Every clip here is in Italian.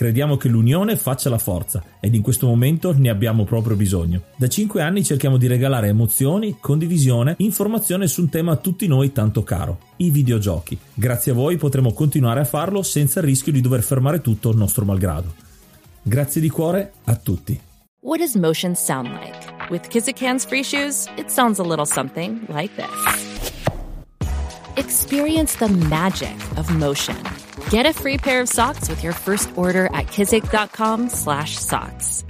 Crediamo che l'unione faccia la forza ed in questo momento ne abbiamo proprio bisogno. Da 5 anni cerchiamo di regalare emozioni, condivisione, informazione su un tema a tutti noi tanto caro, i videogiochi. Grazie a voi potremo continuare a farlo senza il rischio di dover fermare tutto il nostro malgrado. Grazie di cuore a tutti. What does motion sound like? With Kizikans free shoes, it sounds a little something like this. Experience the magic of motion. Get a free pair of socks with your first order at kizik.com/socks.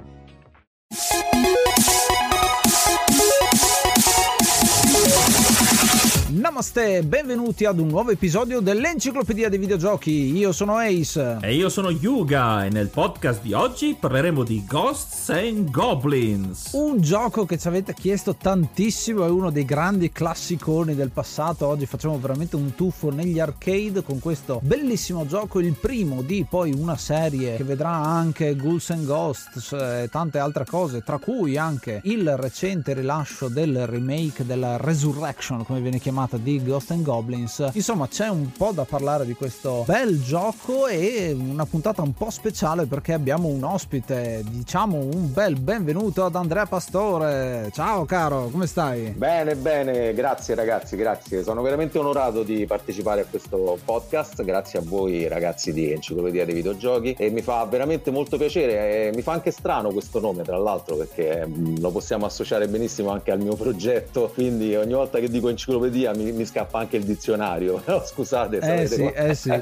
Namaste, benvenuti ad un nuovo episodio dell'Enciclopedia dei Videogiochi. Io sono Ace. E io sono Yuga e nel podcast di oggi parleremo di Ghosts and Goblins. Un gioco che ci avete chiesto tantissimo, è uno dei grandi classiconi del passato. Oggi facciamo veramente un tuffo negli arcade con questo bellissimo gioco, il primo di poi una serie che vedrà anche Ghouls and Ghosts e tante altre cose, tra cui anche il recente rilascio del remake della Resurrection, come viene chiamata di Ghost and Goblins. Insomma, c'è un po' da parlare di questo bel gioco e una puntata un po' speciale perché abbiamo un ospite, diciamo un bel benvenuto ad Andrea Pastore. Ciao caro, come stai? Bene, bene, grazie ragazzi, grazie. Sono veramente onorato di partecipare a questo podcast, grazie a voi ragazzi di Enciclopedia dei Videogiochi e mi fa veramente molto piacere e mi fa anche strano questo nome tra l'altro perché mh, lo possiamo associare benissimo anche al mio progetto, quindi ogni volta che dico enciclopedia mi, mi scappa anche il dizionario, scusate. Eh sì, eh sì.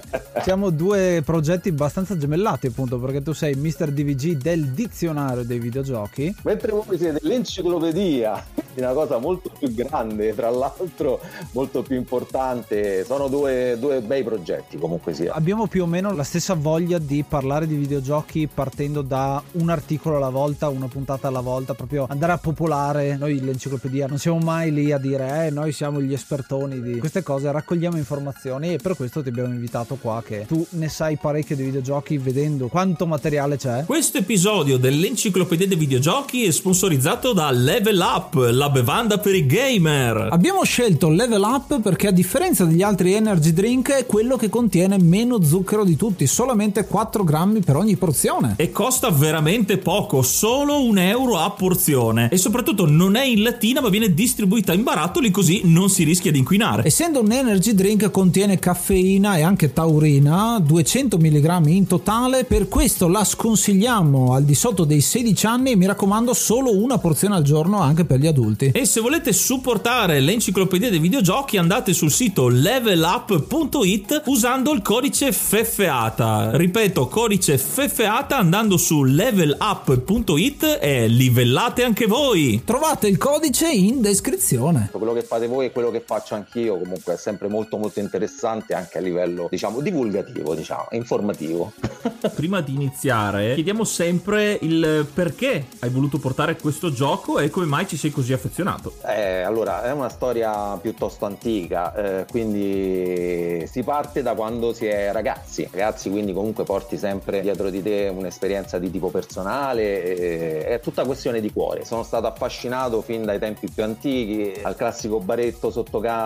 Siamo due progetti abbastanza gemellati appunto perché tu sei Mr. DVG del dizionario dei videogiochi. Mentre voi siete l'enciclopedia di una cosa molto più grande, tra l'altro molto più importante, sono due, due bei progetti comunque sia. Abbiamo più o meno la stessa voglia di parlare di videogiochi partendo da un articolo alla volta, una puntata alla volta, proprio andare a popolare. Noi l'enciclopedia non siamo mai lì a dire eh noi siamo gli espertoni di queste cose, raccogliamo informazioni e per questo ti abbiamo invitato qua che tu ne sai parecchio di videogiochi vedendo quanto materiale c'è. Questo episodio dell'Enciclopedia dei Videogiochi è sponsorizzato da Level Up, la bevanda per i gamer. Abbiamo scelto Level Up perché a differenza degli altri energy drink è quello che contiene meno zucchero di tutti, solamente 4 grammi per ogni porzione. E costa veramente poco, solo un euro a porzione. E soprattutto non è in lattina ma viene distribuita in barattoli così non si rischia di inquinare. Essendo un energy drink contiene caffeina e anche taurina, 200 mg in totale, per questo la sconsigliamo al di sotto dei 16 anni e mi raccomando solo una porzione al giorno anche per gli adulti. E se volete supportare l'enciclopedia dei videogiochi andate sul sito levelup.it usando il codice FEFEATA. Ripeto, codice FEFEATA andando su levelup.it e livellate anche voi. Trovate il codice in descrizione. Quello che fate voi e quello che faccio anch'io comunque è sempre molto molto interessante anche a livello diciamo divulgativo, diciamo, informativo. Prima di iniziare chiediamo sempre il perché hai voluto portare questo gioco e come mai ci sei così affezionato. Eh, allora, è una storia piuttosto antica, eh, quindi si parte da quando si è ragazzi. Ragazzi, quindi comunque porti sempre dietro di te un'esperienza di tipo personale, eh, è tutta questione di cuore. Sono stato affascinato fin dai tempi più antichi, al classico baretto sotto casa,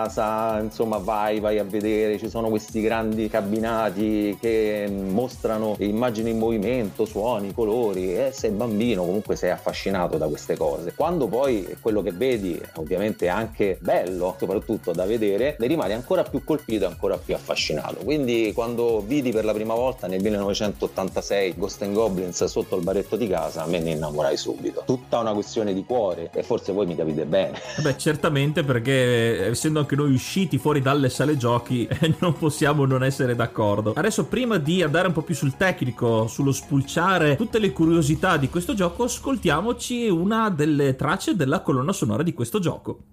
insomma vai, vai a vedere, ci sono questi grandi cabinati che mostrano immagini in movimento, suoni, colori e sei bambino comunque sei affascinato da queste cose. Quando poi quello che vedi ovviamente è anche bello, soprattutto da vedere, ne rimani ancora più colpito, ancora più affascinato. Quindi quando vidi per la prima volta nel 1986 Ghost and Goblins sotto il baretto di casa, me ne innamorai subito. Tutta una questione di cuore e forse voi mi capite bene. Beh, certamente perché essendo anche noi usciti fuori dalle sale giochi non possiamo non essere d'accordo. Adesso prima di andare un po' più sul tecnico, sullo spulciare tutte le curiosità di questo gioco, ascoltiamoci una delle tracce della colonna sonora di questo gioco.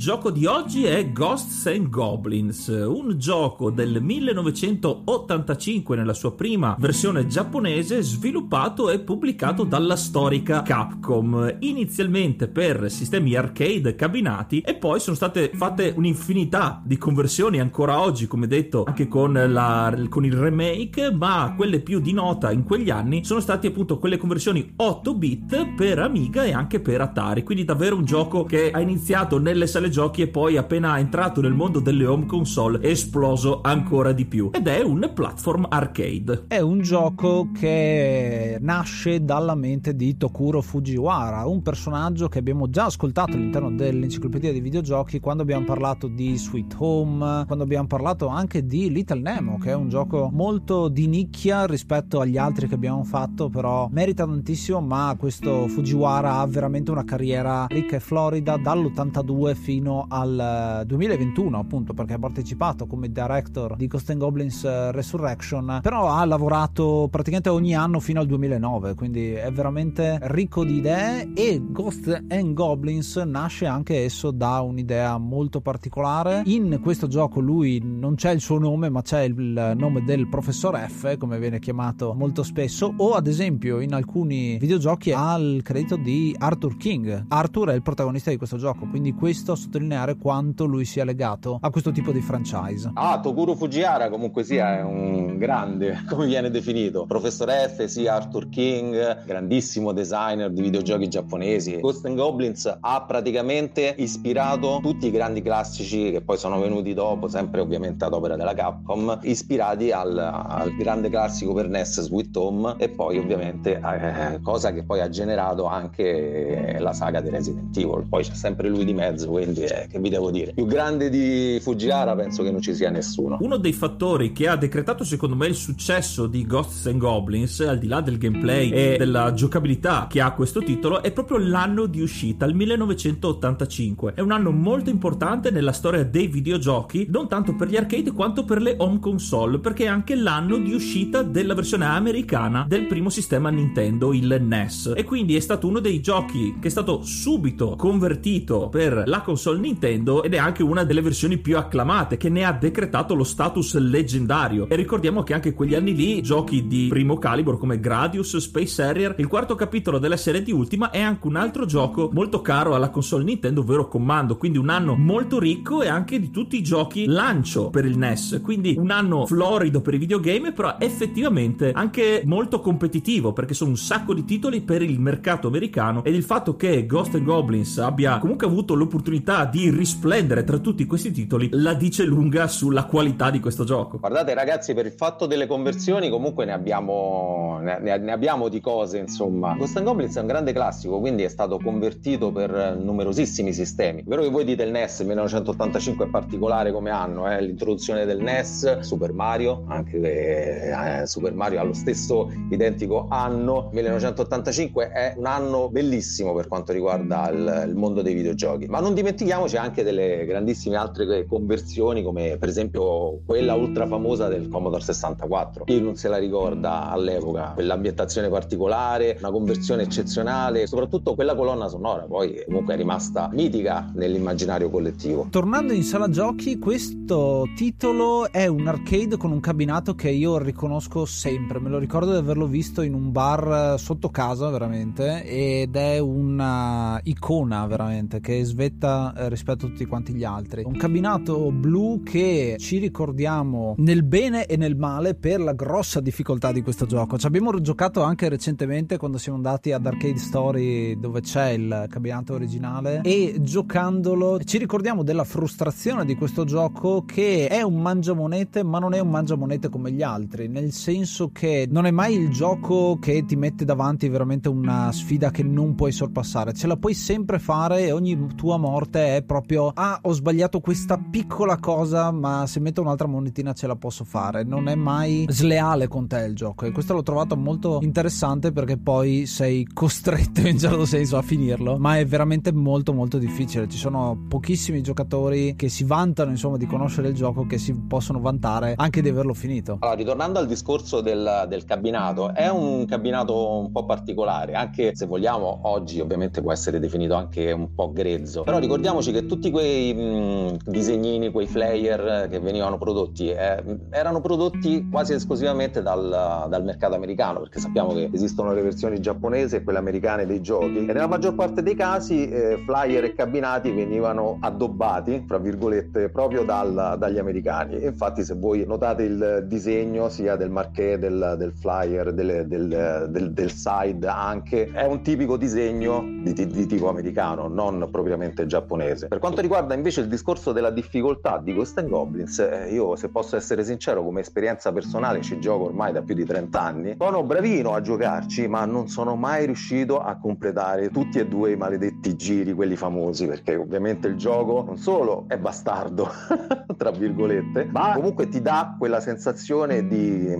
Gioco di oggi è Ghosts and Goblins, un gioco del 1985 nella sua prima versione giapponese, sviluppato e pubblicato dalla storica Capcom, inizialmente per sistemi arcade cabinati e poi sono state fatte un'infinità di conversioni ancora oggi, come detto, anche con, la, con il remake, ma quelle più di nota in quegli anni sono state appunto quelle conversioni 8 bit per Amiga e anche per Atari, quindi davvero un gioco che ha iniziato nelle sale giochi e poi appena entrato nel mondo delle home console è esploso ancora di più ed è un platform arcade. È un gioco che nasce dalla mente di Tokuro Fujiwara, un personaggio che abbiamo già ascoltato all'interno dell'enciclopedia dei videogiochi quando abbiamo parlato di Sweet Home, quando abbiamo parlato anche di Little Nemo, che è un gioco molto di nicchia rispetto agli altri che abbiamo fatto, però merita tantissimo, ma questo Fujiwara ha veramente una carriera ricca e florida dall'82 fino al 2021 appunto perché ha partecipato come director di Ghost Goblins Resurrection però ha lavorato praticamente ogni anno fino al 2009 quindi è veramente ricco di idee e Ghost Goblins nasce anche esso da un'idea molto particolare. In questo gioco lui non c'è il suo nome ma c'è il nome del professor F come viene chiamato molto spesso o ad esempio in alcuni videogiochi ha il credito di Arthur King. Arthur è il protagonista di questo gioco quindi questo sottolineare quanto lui sia legato a questo tipo di franchise. Ah, Tokuro Fujiwara comunque sia è un grande, come viene definito. Professor F, sia Arthur King, grandissimo designer di videogiochi giapponesi. Ghost and Goblins ha praticamente ispirato tutti i grandi classici che poi sono venuti dopo, sempre ovviamente ad opera della Capcom, ispirati al, al grande classico per NES Sweet Home e poi ovviamente eh, cosa che poi ha generato anche la saga di Resident Evil. Poi c'è sempre lui di mezzo, quindi eh, che vi devo dire. Più grande di Fujiwara penso che non ci sia nessuno. Uno dei fattori che ha decretato secondo me il successo di Ghosts and Goblins, al di là del gameplay e della giocabilità che ha questo titolo, è proprio l'anno di uscita, il 1985. È un anno molto importante nella storia dei videogiochi, non tanto per gli arcade quanto per le home console, perché è anche l'anno di uscita della versione americana del primo sistema Nintendo, il NES. E quindi è stato uno dei giochi che è stato subito convertito per la la console Nintendo ed è anche una delle versioni più acclamate che ne ha decretato lo status leggendario. E ricordiamo che anche quegli anni lì giochi di primo calibro come Gradius, Space Harrier, il quarto capitolo della serie di Ultima è anche un altro gioco molto caro alla console Nintendo, ovvero Commando, quindi un anno molto ricco e anche di tutti i giochi lancio per il NES, quindi un anno florido per i videogame, però effettivamente anche molto competitivo perché sono un sacco di titoli per il mercato americano ed il fatto che Ghost and Goblins abbia comunque avuto l'opportunità di risplendere tra tutti questi titoli la dice lunga sulla qualità di questo gioco. Guardate ragazzi, per il fatto delle conversioni comunque ne abbiamo, ne, ne abbiamo di cose, insomma. Ghost Goblins è un grande classico, quindi è stato convertito per numerosissimi sistemi. Vero che voi dite il NES 1985 è particolare come anno, eh? l'introduzione del NES, Super Mario, anche eh, Super Mario ha lo stesso identico anno, 1985 è un anno bellissimo per quanto riguarda il, il mondo dei videogiochi, ma non dimentichiamoci anche delle grandissime altre conversioni come per esempio quella ultra famosa del Commodore 64. Chi non se la ricorda all'epoca, quell'ambientazione particolare, una conversione eccezionale, soprattutto quella colonna sonora, poi comunque è rimasta mitica nell'immaginario collettivo. Tornando in sala giochi, questo titolo è un arcade con un cabinato che io riconosco sempre, me lo ricordo di averlo visto in un bar sotto casa veramente ed è una icona veramente che svetta eh, rispetto a tutti quanti gli altri. Un cabinato blu che ci ricordiamo nel bene e nel male per la grossa difficoltà di questo gioco. Ci abbiamo giocato anche recentemente quando siamo andati ad Arcade Story dove c'è il cabinato originale e giocandolo ci ricordiamo della frustrazione di questo gioco che è un mangiamonete ma non è un mangiamonete come gli altri, nel senso che non è mai il gioco che ti mette davanti veramente una sfida che non puoi sorpassare, ce la puoi sempre fare e ogni tua morte è proprio ah ho sbagliato questa piccola cosa ma se metto un'altra monetina ce la posso fare, non è mai sleale con te il gioco e questo l'ho trovato molto interessante perché poi sei costretto in certo senso a finirlo, ma è veramente molto molto difficile, ci sono pochissimi giocatori che si vantano insomma di conoscere il gioco che si possono vantare anche di averlo finito. Allora, ritornando al discorso del, del cabinato, è un cabinato un po' particolare, anche se vogliamo oggi ovviamente può essere definito anche un po' grezzo, però ricordiamoci che tutti quei mh, disegnini, quei flyer che venivano prodotti eh, erano prodotti quasi esclusivamente dal, dal, mercato americano, perché sappiamo che esistono le versioni giapponesi e quelle americane dei giochi e nella maggior parte dei casi eh, flyer e cabinati venivano addobbati, fra virgolette, proprio dal, dagli americani. E infatti se voi notate il disegno sia del marché, del, del flyer, del, del, del, side anche, è un tipico disegno di, di, di tipo americano, non propriamente giapponese. Per quanto riguarda invece il discorso della difficoltà di Ghost and Goblins, eh, io se posso essere sincero come esperienza personale ci gioco ormai da più di 30 anni, sono bravino a giocarci ma non sono mai riuscito a completare tutti e due i maledetti giri, quelli famosi, perché ovviamente il gioco non solo è bastardo, tra virgolette, ma comunque ti dà quella sensazione di,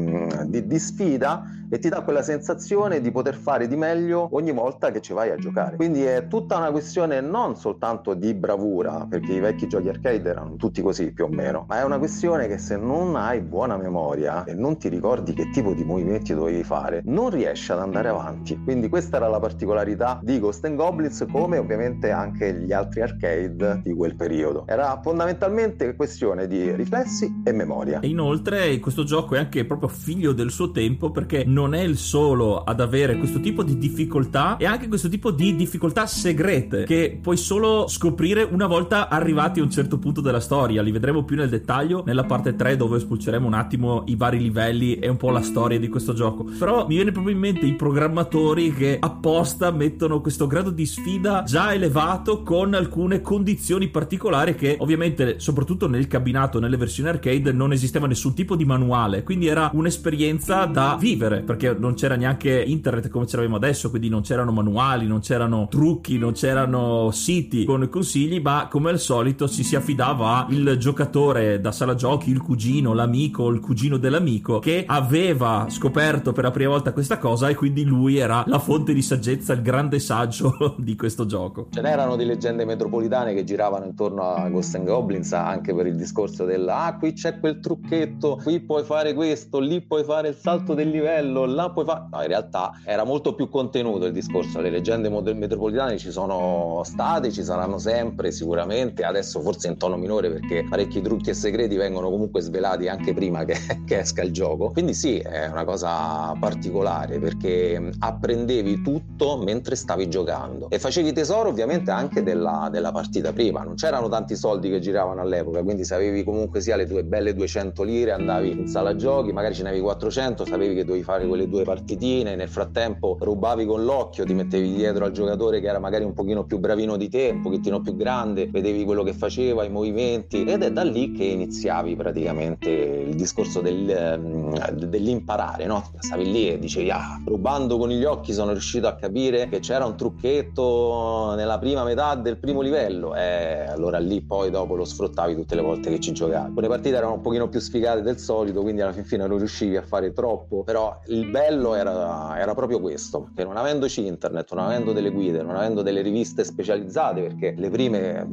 di, di sfida e ti dà quella sensazione di poter fare di meglio ogni volta che ci vai a giocare. Quindi è tutta una questione non soltanto di bravura, perché i vecchi giochi arcade erano tutti così più o meno, ma è una questione che se non hai buona memoria e non ti ricordi che tipo di movimenti dovevi fare, non riesci ad andare avanti. Quindi questa era la particolarità di Ghost and Goblins, come ovviamente anche gli altri arcade di quel periodo. Era fondamentalmente questione di riflessi e memoria. E inoltre questo gioco è anche proprio figlio del suo tempo perché non non è il solo ad avere questo tipo di difficoltà e anche questo tipo di difficoltà segrete che puoi solo scoprire una volta arrivati a un certo punto della storia. Li vedremo più nel dettaglio nella parte 3 dove spulceremo un attimo i vari livelli e un po' la storia di questo gioco. Però mi viene proprio in mente i programmatori che apposta mettono questo grado di sfida già elevato con alcune condizioni particolari che ovviamente soprattutto nel cabinato, nelle versioni arcade non esisteva nessun tipo di manuale, quindi era un'esperienza da vivere perché non c'era neanche internet come ce l'abbiamo adesso, quindi non c'erano manuali, non c'erano trucchi, non c'erano siti con consigli, ma come al solito ci si affidava al giocatore da sala giochi, il cugino, l'amico, il cugino dell'amico che aveva scoperto per la prima volta questa cosa e quindi lui era la fonte di saggezza, il grande saggio di questo gioco. Ce n'erano di leggende metropolitane che giravano intorno a Ghost and Goblins anche per il discorso del ah qui c'è quel trucchetto, qui puoi fare questo, lì puoi fare il salto del livello livello, là puoi fare... No, in realtà era molto più contenuto il discorso, le leggende metropolitane ci sono state, ci saranno sempre sicuramente, adesso forse in tono minore perché parecchi trucchi e segreti vengono comunque svelati anche prima che, che esca il gioco. Quindi sì, è una cosa particolare perché apprendevi tutto mentre stavi giocando. E facevi tesoro ovviamente anche della, della partita prima, non c'erano tanti soldi che giravano all'epoca, quindi se avevi comunque sia le tue belle 200 lire andavi in sala giochi, magari ce ne avevi 400, sapevi che dovevi fare quelle due partitine, nel frattempo rubavi con l'occhio, ti mettevi dietro al giocatore che era magari un pochino più bravino di te, un pochettino più grande, vedevi quello che faceva, i movimenti ed è da lì che iniziavi praticamente il discorso del, ehm, dell'imparare, no? Stavi lì e dicevi ah, rubando con gli occhi sono riuscito a capire che c'era un trucchetto nella prima metà del primo livello e allora lì poi dopo lo sfruttavi tutte le volte che ci giocavi. Alcune partite erano un pochino più sfigate del solito, quindi alla fin fine non riuscivi a fare troppo, però il bello era, era proprio questo, che non avendoci internet, non avendo delle guide, non avendo delle riviste specializzate, perché le prime,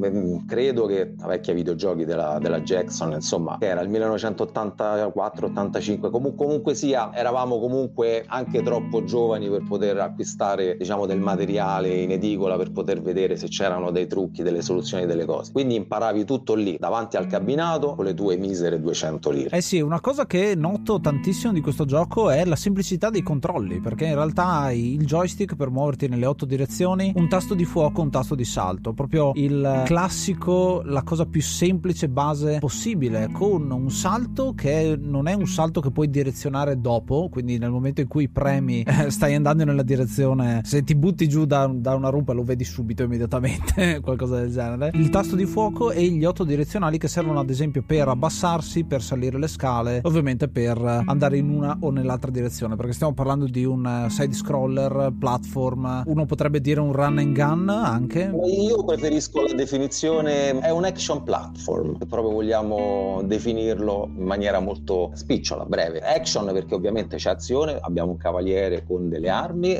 credo che la vecchia videogiochi della, della Jackson, insomma, che era il 1984-85, comunque, comunque sia, eravamo comunque anche troppo giovani per poter acquistare, diciamo, del materiale in edicola per poter vedere se c'erano dei trucchi, delle soluzioni delle cose. Quindi imparavi tutto lì, davanti al cabinato, con le tue misere 200 lire. Eh sì, una cosa che noto tantissimo di questo gioco è la semplicità dei controlli, perché in realtà hai il joystick per muoverti nelle otto direzioni, un tasto di fuoco, un tasto di salto, proprio il classico, la cosa più semplice base possibile, con un salto che non è un salto che puoi direzionare dopo, quindi nel momento in cui premi eh, stai andando nella direzione, se ti butti giù da, da una rupa lo vedi subito immediatamente, qualcosa del genere. Il tasto di fuoco e gli otto direzionali che servono ad esempio per abbassarsi, per salire le scale, ovviamente per andare in una o nell'altra direzione, perché stiamo parlando di un side scroller, platform, uno potrebbe dire un run and gun anche. Io preferisco la definizione, è un action platform, se proprio vogliamo definirlo in maniera molto spicciola, breve. Action perché ovviamente c'è azione, abbiamo un cavaliere con delle armi,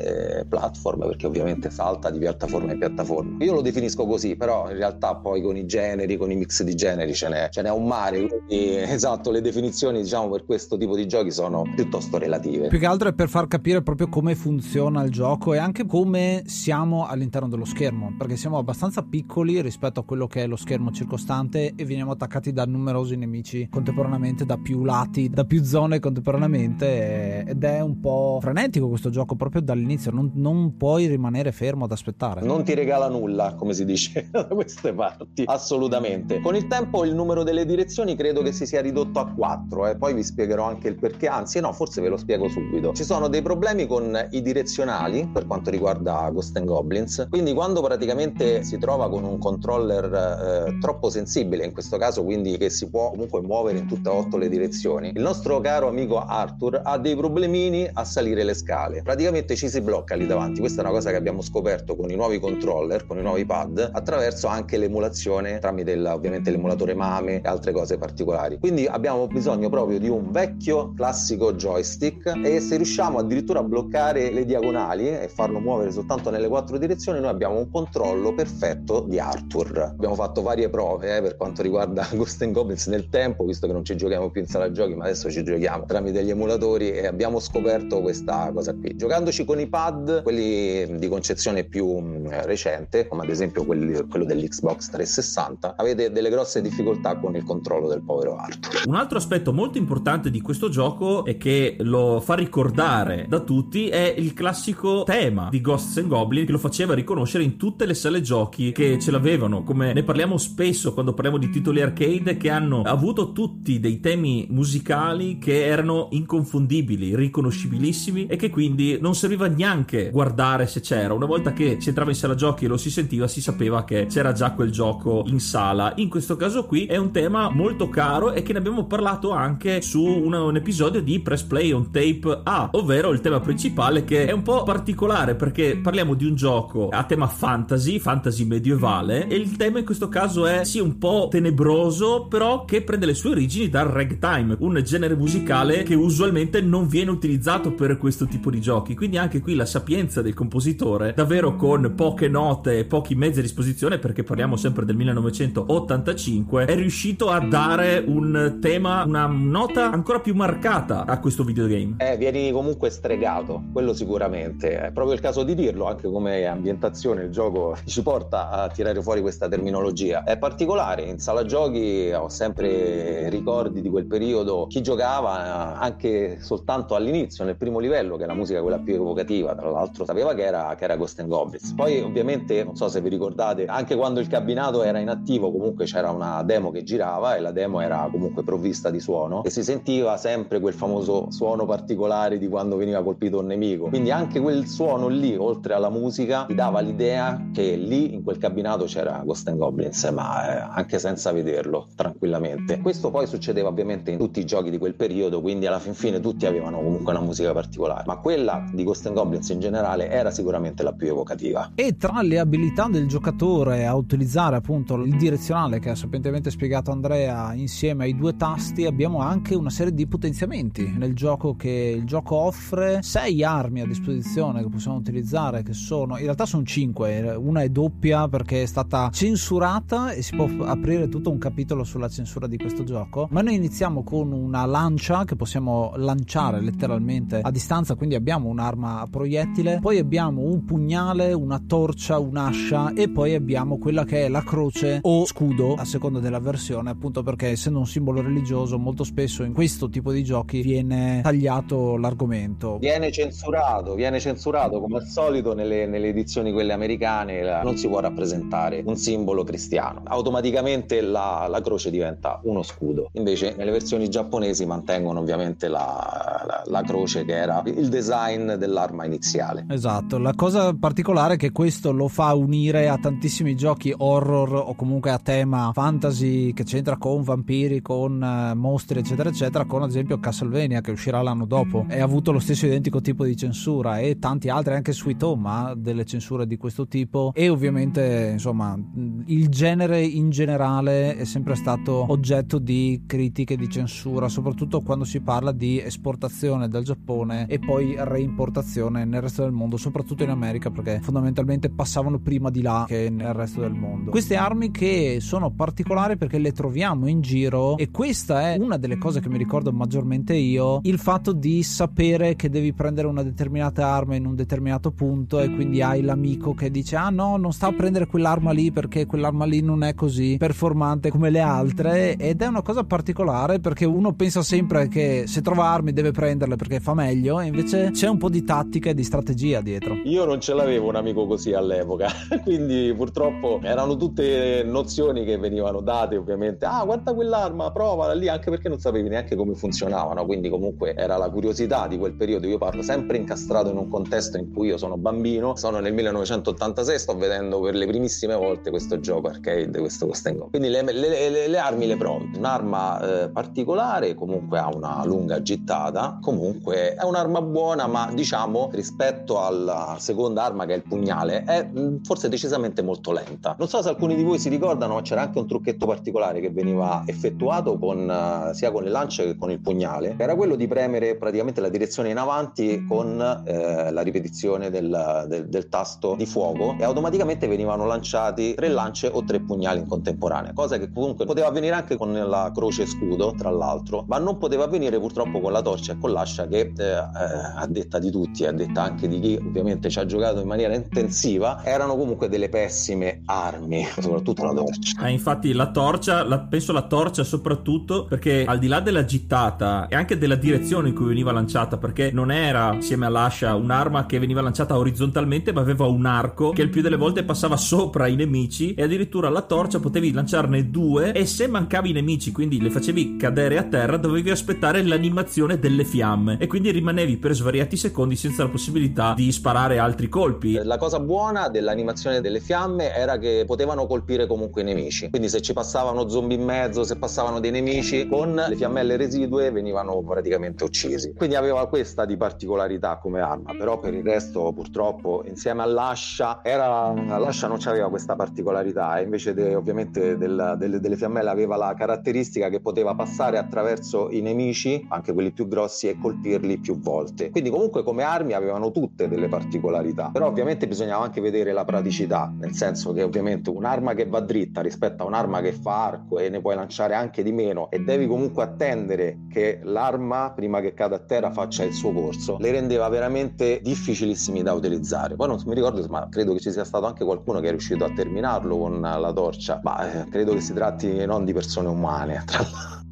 platform perché ovviamente salta di piattaforma in piattaforma. Io lo definisco così, però in realtà poi con i generi, con i mix di generi ce n'è, ce n'è un mare, quindi esatto, le definizioni diciamo per questo tipo di giochi sono piuttosto relative. Più che altro è per far capire proprio come funziona il gioco e anche come siamo all'interno dello schermo, perché siamo abbastanza piccoli rispetto a quello che è lo schermo circostante e veniamo attaccati da numerosi nemici contemporaneamente, da più lati, da più zone contemporaneamente ed è un po' frenetico questo gioco proprio dall'inizio, non, non puoi rimanere fermo ad aspettare. Non ti regala nulla, come si dice da queste parti, assolutamente. Con il tempo il numero delle direzioni credo che si sia ridotto a 4 e eh. poi vi spiegherò anche il perché, anzi no, forse ve lo spiego subito. Ci sono dei problemi con i direzionali per quanto riguarda Ghost and Goblins, quindi quando praticamente si trova con un controller eh, troppo sensibile, in questo caso quindi che si può comunque muovere in tutte e otto le direzioni, il nostro caro amico Arthur ha dei problemini a salire le scale. Praticamente ci si blocca lì davanti. Questa è una cosa che abbiamo scoperto con i nuovi controller, con i nuovi pad, attraverso anche l'emulazione tramite il, ovviamente l'emulatore MAME e altre cose particolari. Quindi abbiamo bisogno proprio di un vecchio classico joystick e se riusciamo addirittura a bloccare le diagonali e farlo muovere soltanto nelle quattro direzioni, noi abbiamo un controllo perfetto di Arthur. Abbiamo fatto varie prove eh, per quanto riguarda Ghost Goblins nel tempo, visto che non ci giochiamo più in sala giochi, ma adesso ci giochiamo tramite gli emulatori e abbiamo scoperto questa cosa qui. Giocandoci con i pad, quelli di concezione più mm, recente, come ad esempio quelli, quello dell'Xbox 360, avete delle grosse difficoltà con il controllo del povero Arthur. Un altro aspetto molto importante di questo gioco e che lo fa ricordare da tutti è il classico tema di Ghosts and Goblin che lo faceva riconoscere in tutte le sale giochi che ce l'avevano, come ne parliamo spesso quando parliamo di titoli arcade che hanno avuto tutti dei temi musicali che erano inconfondibili, riconoscibilissimi e che quindi non serviva neanche guardare se c'era. Una volta che si entrava in sala giochi e lo si sentiva, si sapeva che c'era già quel gioco in sala. In questo caso qui è un tema molto caro e che ne abbiamo parlato anche su un, un episodio di Press Play on Tape A, ovvero il tema principale che è un po' particolare perché parliamo di un gioco a tema fantasy, fantasy medievale e il tema in questo caso è sì un po' tenebroso, però che prende le sue origini dal ragtime, un genere musicale che usualmente non viene utilizzato per questo tipo di giochi. Quindi anche qui la sapienza del compositore, davvero con poche note e pochi mezzi a disposizione, perché parliamo sempre del 1985, è riuscito a dare un tema, una nota ancora più marcata a questo videogame. È vieni comunque stregato, quello sicuramente. È proprio il caso di dirlo, anche come ambientazione il gioco ci porta a tirare fuori questa terminologia. È particolare, in sala giochi ho sempre ricordi di quel periodo, chi giocava anche soltanto all'inizio, nel primo livello, che è la musica quella più evocativa, tra l'altro sapeva che era, che era Ghost and Goblins. Poi ovviamente, non so se vi ricordate, anche quando il cabinato era inattivo comunque c'era una demo che girava e la demo era comunque provvista di suono e si sentiva sempre quel famoso suono particolare di quando veniva colpito un nemico. Quindi anche quel suono lì, oltre alla musica, ti dava l'idea che lì in quel cabinato c'era Ghost and Goblins, ma eh, anche senza vederlo tranquillamente. Questo poi succedeva ovviamente in tutti i giochi di quel periodo, quindi alla fin fine tutti avevano comunque una musica particolare, ma quella di Ghost and Goblins in generale era sicuramente la più evocativa. E tra le abilità del giocatore a utilizzare appunto il direzionale che ha sapientemente spiegato Andrea insieme ai due tasti abbiamo anche una serie di potenziamenti nel gioco che il gioco offre sei armi a disposizione che possiamo utilizzare che sono in realtà sono cinque una è doppia perché è stata censurata e si può aprire tutto un capitolo sulla censura di questo gioco ma noi iniziamo con una lancia che possiamo lanciare letteralmente a distanza quindi abbiamo un'arma a proiettile poi abbiamo un pugnale una torcia un'ascia e poi abbiamo quella che è la croce o scudo a seconda della versione appunto perché essendo un simbolo religioso molto spesso in questo tipo di giochi viene tagliato l'argomento. Viene censurato viene censurato come al solito nelle, nelle edizioni quelle americane la, non si può rappresentare un simbolo cristiano. Automaticamente la, la, croce diventa uno scudo. Invece nelle versioni giapponesi mantengono ovviamente la, la, croce che era il design dell'arma iniziale. Esatto la cosa particolare è che questo lo fa unire a tantissimi giochi horror o comunque a tema fantasy che c'entra con vampiri, con uh, mostri, eccetera, eccetera, con ad esempio Castlevania che uscirà l'anno dopo e ha avuto lo stesso identico tipo di censura e tanti altri, anche Sweet Home ha delle censure di questo tipo e ovviamente insomma il genere in generale è sempre stato oggetto di critiche di censura, soprattutto quando si parla di esportazione dal Giappone e poi reimportazione nel resto del mondo, soprattutto in America perché fondamentalmente passavano prima di là che nel resto del mondo. Queste armi che sono particolari perché le troviamo in giro e questa è una delle cose che mi ricordo maggiormente io, il fatto di sapere che devi prendere una determinata arma in un determinato punto e quindi hai l'amico che dice ah no non sta a prendere quell'arma lì perché quell'arma lì non è così performante come le altre ed è una cosa particolare perché uno pensa sempre che se trova armi deve prenderle perché fa meglio e invece c'è un po' di tattica e di strategia dietro. Io non ce l'avevo un amico così all'epoca, quindi purtroppo erano tutte nozioni che venivano date ovviamente. Ah, guarda quell'arma, provala lì, anche perché non sapevi neanche come funzionavano, quindi comunque era la curiosità di quel periodo. Io parlo sempre incastrato in un contesto in cui io sono bambino, sono nel 1986, sto vedendo per le primissime volte questo gioco arcade, questo Costengo. Quindi le, le, le, le, armi le provi. Un'arma eh, particolare, comunque ha una lunga gittata, comunque è un'arma buona, ma diciamo rispetto alla seconda arma che è il pugnale, è mm, forse decisamente molto lenta. Non so se alcuni di voi si ricordano, ma c'era anche un trucchetto particolare che veniva effettuato con, uh, sia con le lance che con il pugnale, era quello di premere praticamente la direzione in avanti con eh, la ripetizione del, del, del, tasto di fuoco e automaticamente venivano lanciati tre lance o tre pugnali in contemporanea, cosa che comunque poteva avvenire anche con la croce scudo, tra l'altro, ma non poteva avvenire purtroppo con la torcia e con l'ascia che eh, a detta di tutti, a detta anche di chi ovviamente ci ha giocato in maniera intensiva, erano comunque delle pessime armi, soprattutto la torcia. Eh, infatti la torcia, la, penso la torcia soprattutto perché al di là della gittata e anche della direzione in cui veniva lanciata, perché non era insieme all'ascia un'arma che veniva lanciata orizzontalmente, ma aveva un arco che il più delle volte passava sopra i nemici e addirittura la torcia potevi lanciarne due e se mancavi i nemici, quindi le facevi cadere a terra, dovevi aspettare l'animazione delle fiamme e quindi rimanevi per svariati secondi senza la possibilità di sparare altri colpi. La cosa buona dell'animazione delle fiamme era che potevano colpire comunque i nemici. Quindi se ci passavano zombie in mezzo, se passavano dei nemici, con le fiammelle residue venivano praticamente uccisi. Quindi aveva questa di particolarità come arma, però per il resto purtroppo insieme all'ascia era l'ascia non aveva questa particolarità e invece de, ovviamente del, del, delle fiammelle aveva la caratteristica che poteva passare attraverso i nemici, anche quelli più grossi, e colpirli più volte. Quindi comunque come armi avevano tutte delle particolarità, però ovviamente bisognava anche vedere la praticità, nel senso che ovviamente un'arma che va dritta rispetto a un'arma che fa arco e ne puoi lanciare anche di meno e devi comunque attendere che l'arma prima che cada a terra faccia il suo corso, le rendeva veramente difficilissimi da utilizzare. Poi non mi ricordo, ma credo che ci sia stato anche qualcuno che è riuscito a terminarlo con la torcia, ma eh, credo che si tratti non di persone umane, tra l'altro.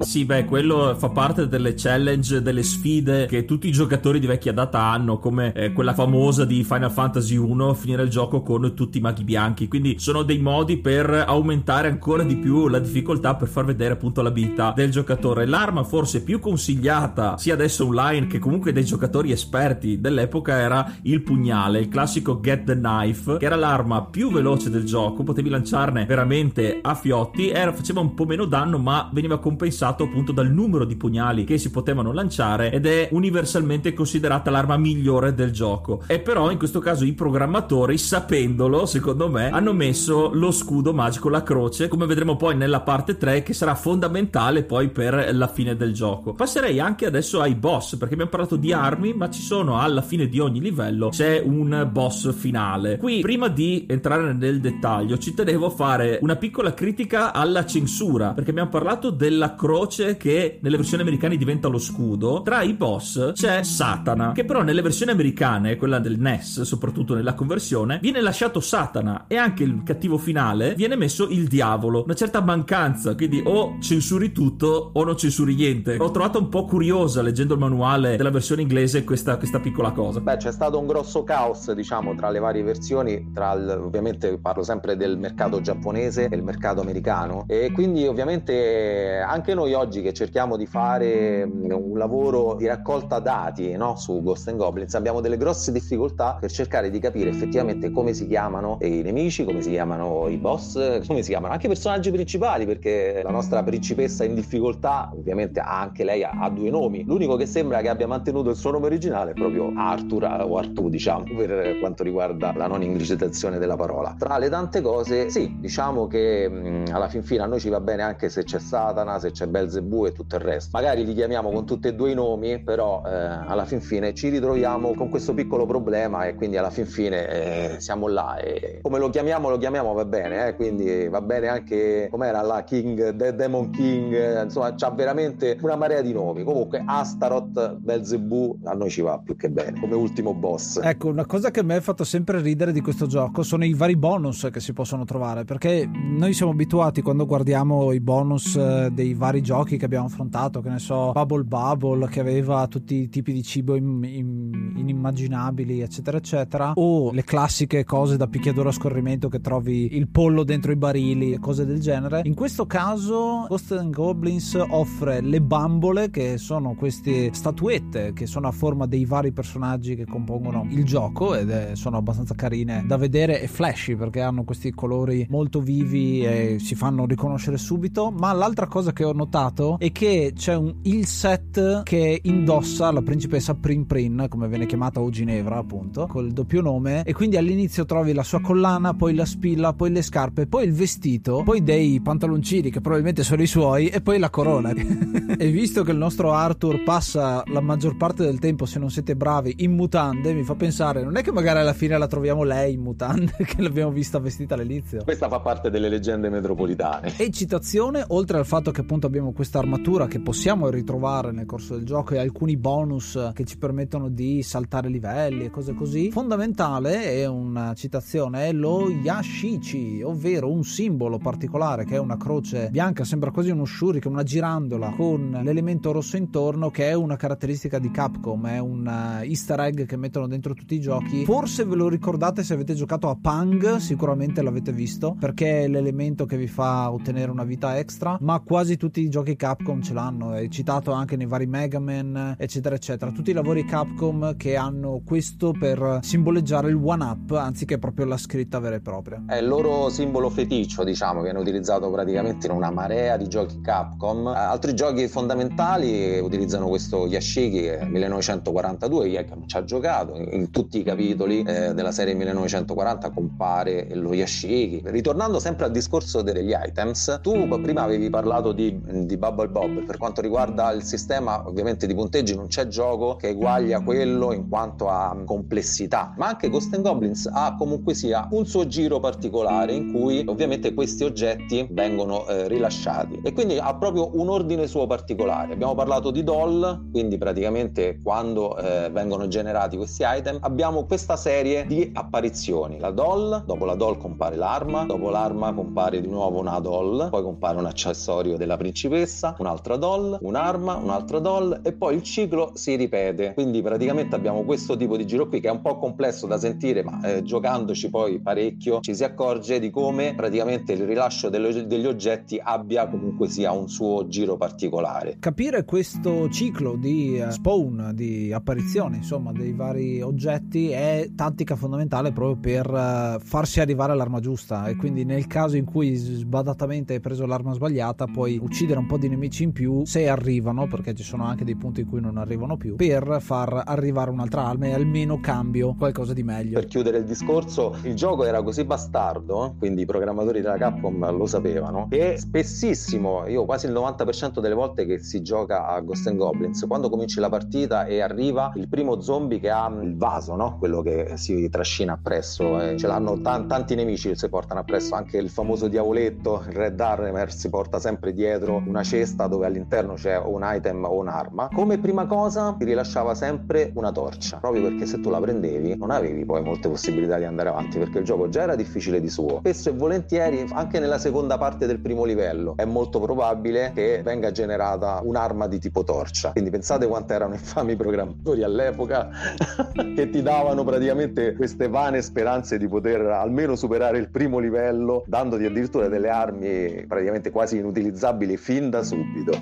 Sì, beh, quello fa parte delle challenge, delle sfide che tutti i giocatori di vecchia data hanno, come eh, quella famosa di Final Fantasy 1, finire il gioco con tutti i maghi bianchi. Quindi sono dei modi per aumentare ancora di più la difficoltà per far vedere appunto l'abilità del giocatore. L'arma forse più consigliata, sia adesso online che comunque dai giocatori esperti dell'epoca, era il pugnale, il classico Get the Knife, che era l'arma più veloce del gioco, potevi lanciarne veramente a fiotti, era, faceva un po' meno danno, ma veniva compensato appunto dal numero di pugnali che si potevano lanciare ed è universalmente considerata l'arma migliore del gioco. E però in questo caso i programmatori, sapendolo, secondo me, hanno messo lo scudo magico, la croce, come vedremo poi nella parte 3, che sarà fondamentale poi per la fine del gioco. Passerei anche adesso ai boss, perché abbiamo parlato di armi, ma ci sono alla fine di ogni livello c'è un boss finale. Qui, prima di entrare nel dettaglio, ci tenevo a fare una piccola critica alla censura, perché abbiamo parlato del della croce che nelle versioni americane diventa lo scudo, tra i boss c'è Satana, che però nelle versioni americane, quella del NES, soprattutto nella conversione, viene lasciato Satana e anche il cattivo finale viene messo il diavolo. Una certa mancanza, quindi o censuri tutto o non censuri niente. Ho trovato un po' curiosa leggendo il manuale della versione inglese questa, questa piccola cosa. Beh, c'è stato un grosso caos, diciamo, tra le varie versioni, tra il, ovviamente parlo sempre del mercato giapponese e il mercato americano e quindi ovviamente anche noi oggi che cerchiamo di fare mm, un lavoro di raccolta dati no, su Ghost and Goblins abbiamo delle grosse difficoltà per cercare di capire effettivamente come si chiamano i nemici, come si chiamano i boss, come si chiamano anche i personaggi principali perché la nostra principessa in difficoltà ovviamente anche lei ha, due nomi. L'unico che sembra che abbia mantenuto il suo nome originale è proprio Arthur o Artù diciamo per quanto riguarda la non inglicitazione della parola. Tra le tante cose sì diciamo che mh, mm, alla fin fine a noi ci va bene anche se c'è Satana Satana, se c'è Belzebù e tutto il resto. Magari li chiamiamo con tutti e due i nomi, però eh, alla fin fine ci ritroviamo con questo piccolo problema e quindi alla fin fine eh, siamo là e come lo chiamiamo lo chiamiamo va bene, eh, quindi va bene anche com'era la King, The Demon King, eh, insomma c'ha veramente una marea di nomi. Comunque Astaroth, Belzebù a noi ci va più che bene come ultimo boss. Ecco, una cosa che a me ha fatto sempre ridere di questo gioco sono i vari bonus che si possono trovare, perché noi siamo abituati quando guardiamo i bonus eh, dei vari giochi che abbiamo affrontato, che ne so, Bubble Bubble che aveva tutti i tipi di cibo in, in, inimmaginabili, eccetera, eccetera, o le classiche cose da picchiaduro a scorrimento che trovi il pollo dentro i barili e cose del genere. In questo caso Ghost and Goblins offre le bambole che sono queste statuette che sono a forma dei vari personaggi che compongono il gioco ed è, sono abbastanza carine da vedere e flashy perché hanno questi colori molto vivi e si fanno riconoscere subito, ma l'altra cosa cosa che ho notato è che c'è un, il set che indossa la principessa Prin Prin, come viene chiamata o Ginevra, appunto, col doppio nome. E quindi all'inizio trovi la sua collana, poi la spilla, poi le scarpe, poi il vestito, poi dei pantaloncini che probabilmente sono i suoi, e poi la corona. e visto che il nostro Arthur passa la maggior parte del tempo, se non siete bravi, in mutande, mi fa pensare, non è che magari alla fine la troviamo lei in mutande, che l'abbiamo vista vestita all'inizio. Questa fa parte delle leggende metropolitane. E citazione, oltre al fatto che appunto abbiamo questa armatura che possiamo ritrovare nel corso del gioco e alcuni bonus che ci permettono di saltare livelli e cose così. Fondamentale è una citazione, è lo Yashichi, ovvero un simbolo particolare che è una croce bianca, sembra quasi uno shuriken, una girandola con l'elemento rosso intorno che è una caratteristica di Capcom, è un uh, easter egg che mettono dentro tutti i giochi. Forse ve lo ricordate se avete giocato a Pang, sicuramente l'avete visto perché è l'elemento che vi fa ottenere una vita extra, ma quasi quasi tutti i giochi Capcom ce l'hanno, è citato anche nei vari Mega Man, eccetera, eccetera. Tutti i lavori Capcom che hanno questo per simboleggiare il one-up, anziché proprio la scritta vera e propria. È il loro simbolo feticcio, diciamo, viene utilizzato praticamente in una marea di giochi Capcom. Altri giochi fondamentali utilizzano questo Yashiki che è 1942, Yakam ci ha giocato, in tutti i capitoli eh, della serie 1940 compare lo Yashiki. Ritornando sempre al discorso degli items, tu prima avevi parlato di di, di Bubble Bob, per quanto riguarda il sistema ovviamente di punteggi non c'è gioco che eguagli a quello in quanto a complessità, ma anche Ghost Goblins ha comunque sia un suo giro particolare in cui ovviamente questi oggetti vengono eh, rilasciati. E quindi ha proprio un ordine suo particolare. Abbiamo parlato di doll, quindi praticamente quando eh, vengono generati questi item abbiamo questa serie di apparizioni. La doll, dopo la doll compare l'arma, dopo l'arma compare di nuovo una doll, poi compare un accessorio della principessa, un'altra doll, un'arma, un'altra doll e poi il ciclo si ripete. Quindi praticamente abbiamo questo tipo di giro qui che è un po' complesso da sentire, ma eh, giocandoci poi parecchio ci si accorge di come praticamente il rilascio delle, degli oggetti abbia comunque sia un suo giro particolare. Capire questo ciclo di uh, spawn, di apparizione, insomma, dei vari oggetti è tattica fondamentale proprio per uh, farsi arrivare all'arma giusta e quindi nel caso in cui sbadatamente hai preso l'arma sbagliata puoi uccidere un po' di nemici in più se arrivano, perché ci sono anche dei punti in cui non arrivano più, per far arrivare un'altra arma e almeno cambio qualcosa di meglio. Per chiudere il discorso, il gioco era così bastardo, quindi i programmatori della Capcom lo sapevano, e spessissimo, io quasi il 90% delle volte che si gioca a Ghost and Goblins, quando cominci la partita e arriva il primo zombie che ha il vaso, no? quello che si trascina appresso, e ce l'hanno t- tanti nemici che si portano appresso, anche il famoso diavoletto, il Red Armer si porta sempre dietro una cesta dove all'interno c'è un item o un'arma. Come prima cosa ti rilasciava sempre una torcia, proprio perché se tu la prendevi non avevi poi molte possibilità di andare avanti perché il gioco già era difficile di suo. Spesso e volentieri anche nella seconda parte del primo livello è molto probabile che venga generata un'arma di tipo torcia. Quindi pensate quanto erano infami programmatori all'epoca che ti davano praticamente queste vane speranze di poter almeno superare il primo livello dandoti addirittura delle armi praticamente quasi inutilizzabili fin da subito.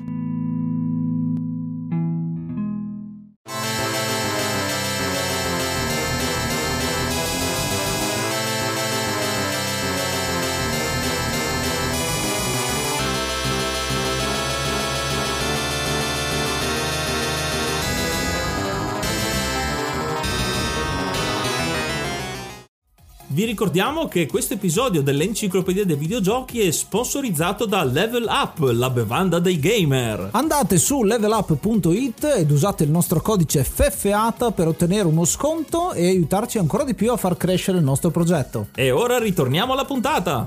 Vi ricordiamo che questo episodio dell'Enciclopedia dei Videogiochi è sponsorizzato da Level Up, la bevanda dei gamer. Andate su levelup.it ed usate il nostro codice FFATA per ottenere uno sconto e aiutarci ancora di più a far crescere il nostro progetto. E ora ritorniamo alla puntata.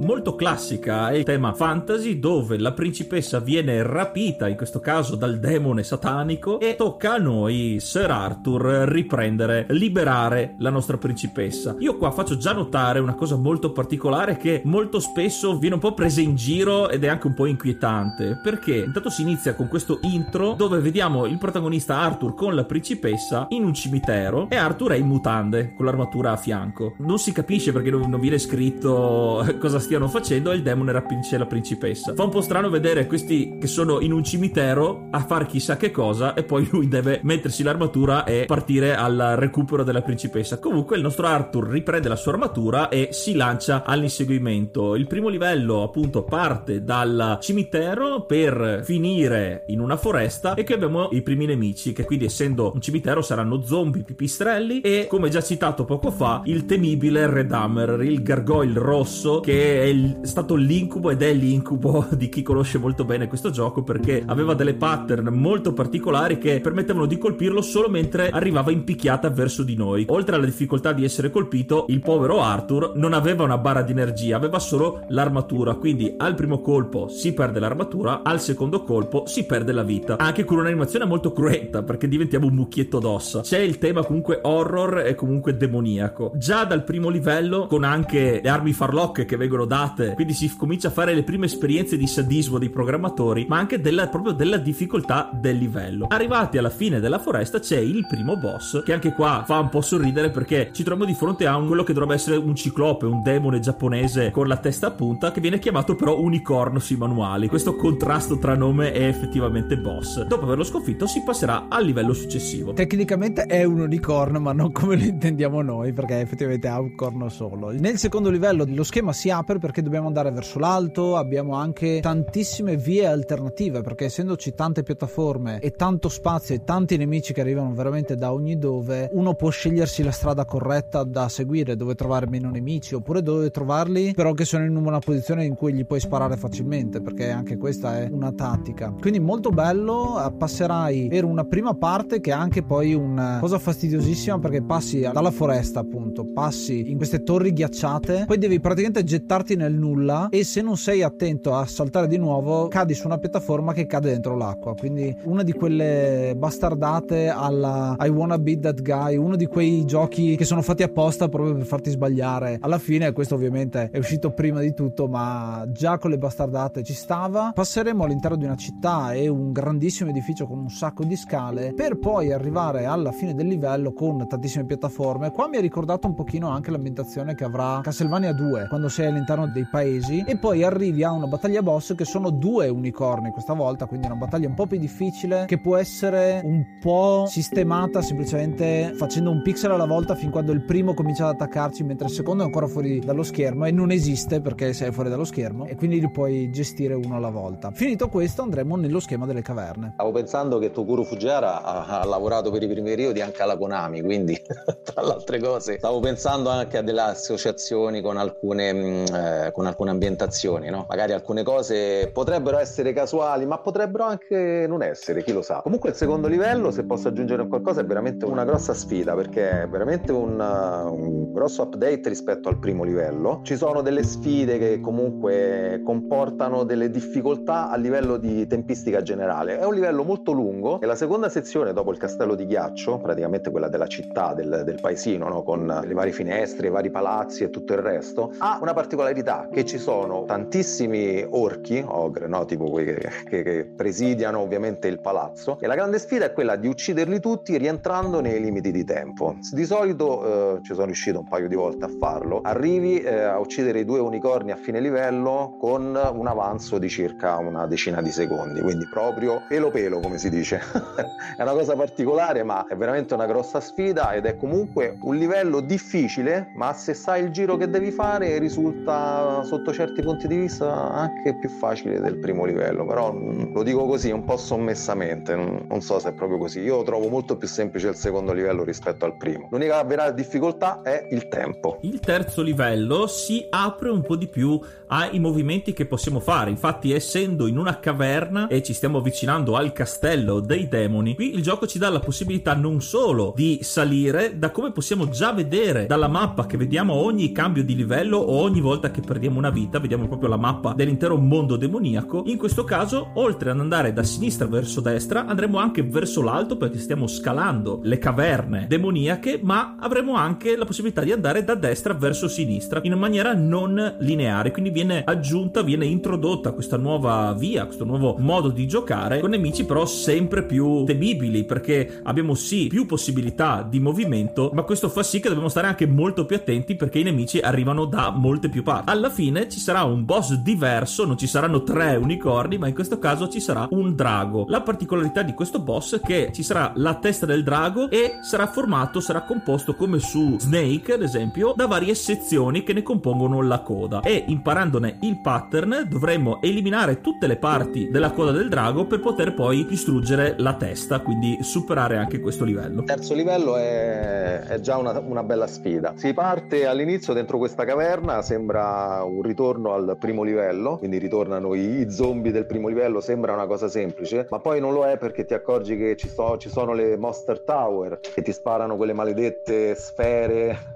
molto classica, è il tema fantasy dove la principessa viene rapita, in questo caso dal demone satanico, e tocca a noi, Sir Arthur, riprendere, liberare la nostra principessa. Io qua faccio già notare una cosa molto particolare che molto spesso viene un po' presa in giro ed è anche un po' inquietante, perché intanto si inizia con questo intro dove vediamo il protagonista Arthur con la principessa in un cimitero e Arthur è in mutande con l'armatura a fianco. Non si capisce perché non, viene scritto cosa stiano facendo e il demone rapince la principessa. Fa un po' strano vedere questi che sono in un cimitero a fare chissà che cosa e poi lui deve mettersi l'armatura e partire al recupero della principessa. Comunque il nostro Arthur riprende la sua armatura e si lancia all'inseguimento. Il primo livello appunto parte dal cimitero per finire in una foresta e qui abbiamo i primi nemici che quindi essendo un cimitero saranno zombie pipistrelli e come già citato poco fa il temibile Red Hammer, il gargoyle rosso che è il, stato l'incubo ed è l'incubo di chi conosce molto bene questo gioco perché aveva delle pattern molto particolari che permettevano di colpirlo solo mentre arrivava in picchiata verso di noi. Oltre alla difficoltà di essere colpito, il povero Arthur non aveva una barra di energia, aveva solo l'armatura, quindi al primo colpo si perde l'armatura, al secondo colpo si perde la vita. Anche con un'animazione molto cruenta perché diventiamo un mucchietto d'ossa. C'è il tema comunque horror e comunque demoniaco già dal primo livello con anche le armi farlocche che vengono date, quindi si comincia a fare le prime esperienze di sadismo dei programmatori, ma anche della, proprio della difficoltà del livello. Arrivati alla fine della foresta c'è il primo boss che anche qua fa un po' sorridere perché ci troviamo di fronte a un, quello che dovrebbe essere un ciclope, un demone giapponese con la testa a punta che viene chiamato però unicorno sui manuali. Questo contrasto tra nome e effettivamente boss. Dopo averlo sconfitto si passerà al livello successivo. Tecnicamente è un unicorno, ma non come lo intendiamo noi, perché effettivamente ha un corno solo. Nel secondo livello lo schema si apre perché dobbiamo andare verso l'alto, abbiamo anche tantissime vie alternative, perché essendoci tante piattaforme e tanto spazio e tanti nemici che arrivano veramente da ogni dove, uno può scegliersi la strada corretta da seguire, dove trovare meno nemici, oppure dove trovarli, però che sono in una posizione in cui gli puoi sparare facilmente, perché anche questa è una tattica. Quindi molto bello, eh, passerai per una prima parte che è anche poi una cosa fastidiosissima perché passi dalla foresta appunto, passi in queste torri ghiacciate, poi devi praticamente gettarti nel nulla e se non sei attento a saltare di nuovo cadi su una piattaforma che cade dentro l'acqua, quindi una di quelle bastardate alla I wanna beat that guy, uno di quei giochi che sono fatti apposta proprio per farti sbagliare. Alla fine questo ovviamente è uscito prima di tutto, ma già con le bastardate ci stava. Passeremo all'interno di una città e un grandissimo edificio con un sacco di scale per poi arrivare alla fine del livello con tantissime piattaforme. Qua mi ha ricordato un pochino anche l'ambientazione che avrà Castlevania 2 quando sei all'interno dei paesi e poi arrivi a una battaglia boss che sono due unicorni questa volta, quindi una battaglia un po' più difficile che può essere un po' sistemata semplicemente facendo un pixel alla volta fin quando il primo comincia ad attaccarci mentre il secondo è ancora fuori dallo schermo e non esiste perché sei fuori dallo schermo e quindi li puoi gestire uno alla volta. Finito questo andremo nello schema delle caverne. Stavo pensando che Tokuro Fujiwara ha, ha lavorato per i primi periodi anche alla Konami, quindi tra le altre cose stavo pensando anche a delle associazioni con alcune, mm, eh, con alcune ambientazioni, no? magari alcune cose potrebbero essere casuali, ma potrebbero anche non essere, chi lo sa. Comunque il secondo livello, se posso aggiungere qualcosa, è veramente una grossa sfida perché è veramente un, un grosso update rispetto al primo livello. Ci sono delle sfide che comunque comportano delle difficoltà a livello di tempistica generale. È un livello molto lungo e la seconda sezione dopo il castello di ghiaccio, praticamente quella della città, del, del paesino, no? con le varie finestre, i vari palazzi e tutto il resto, ha una particolarità che ci sono tantissimi orchi, ogre, no? tipo quelli che, che, che presidiano ovviamente il palazzo e la grande sfida è quella di ucciderli tutti rientrando nei limiti di tempo. Di solito eh, ci sono riuscito un paio di volte a farlo, arrivi eh, a uccidere i due unicorni a fine livello con un avanzo di circa una decina di secondi, quindi proprio pelo pelo come si dice. è una cosa particolare ma è veramente una grossa sfida ed è comunque un livello difficile ma se sai il giro che devi fare risulta sotto certi punti di vista anche più facile del primo livello, però lo dico così un po' sommessamente, non so se è proprio così, io trovo molto più semplice il secondo livello rispetto al primo. L'unica vera difficoltà è il tempo. Il terzo livello si apre un po' di più ai movimenti che possiamo fare. Infatti, essendo in una caverna e ci stiamo avvicinando al castello dei demoni, qui il gioco ci dà la possibilità non solo di salire, da come possiamo già vedere dalla mappa che vediamo ogni cambio di livello o ogni volta che perdiamo una vita, vediamo proprio la mappa dell'intero mondo demoniaco. In questo caso, oltre ad andare da sinistra verso destra, andremo anche verso l'alto perché stiamo scalando le caverne demoniache, ma avremo anche la possibilità di andare da destra verso sinistra in maniera non lineare, quindi viene aggiunta, viene introdotta questa nuova via, questo nuovo modo di giocare con nemici però sempre più temibili perché abbiamo sì più possibilità di movimento, ma questo fa sì che dobbiamo stare anche molto più attenti perché i nemici arrivano da molte più parti. Alla fine ci sarà un boss diverso, non ci saranno tre unicorni, ma in questo caso ci sarà un drago. La particolarità di questo boss è che ci sarà la testa del drago e sarà formato, sarà composto come su Snake, ad esempio, da varie sezioni che ne compongono la coda. E imparandone il pattern dovremmo eliminare tutte le parti della coda del drago per poter poi distruggere la testa, quindi superare anche questo livello. Terzo livello è, è già una, una, bella sfida. Si parte all'inizio dentro questa caverna, sembra un ritorno al primo livello, quindi ritornano i, i zombie del primo livello, sembra una cosa semplice, ma poi non lo è perché ti accorgi che ci, so, ci sono le Monster Tower che ti sparano quelle maledette sfere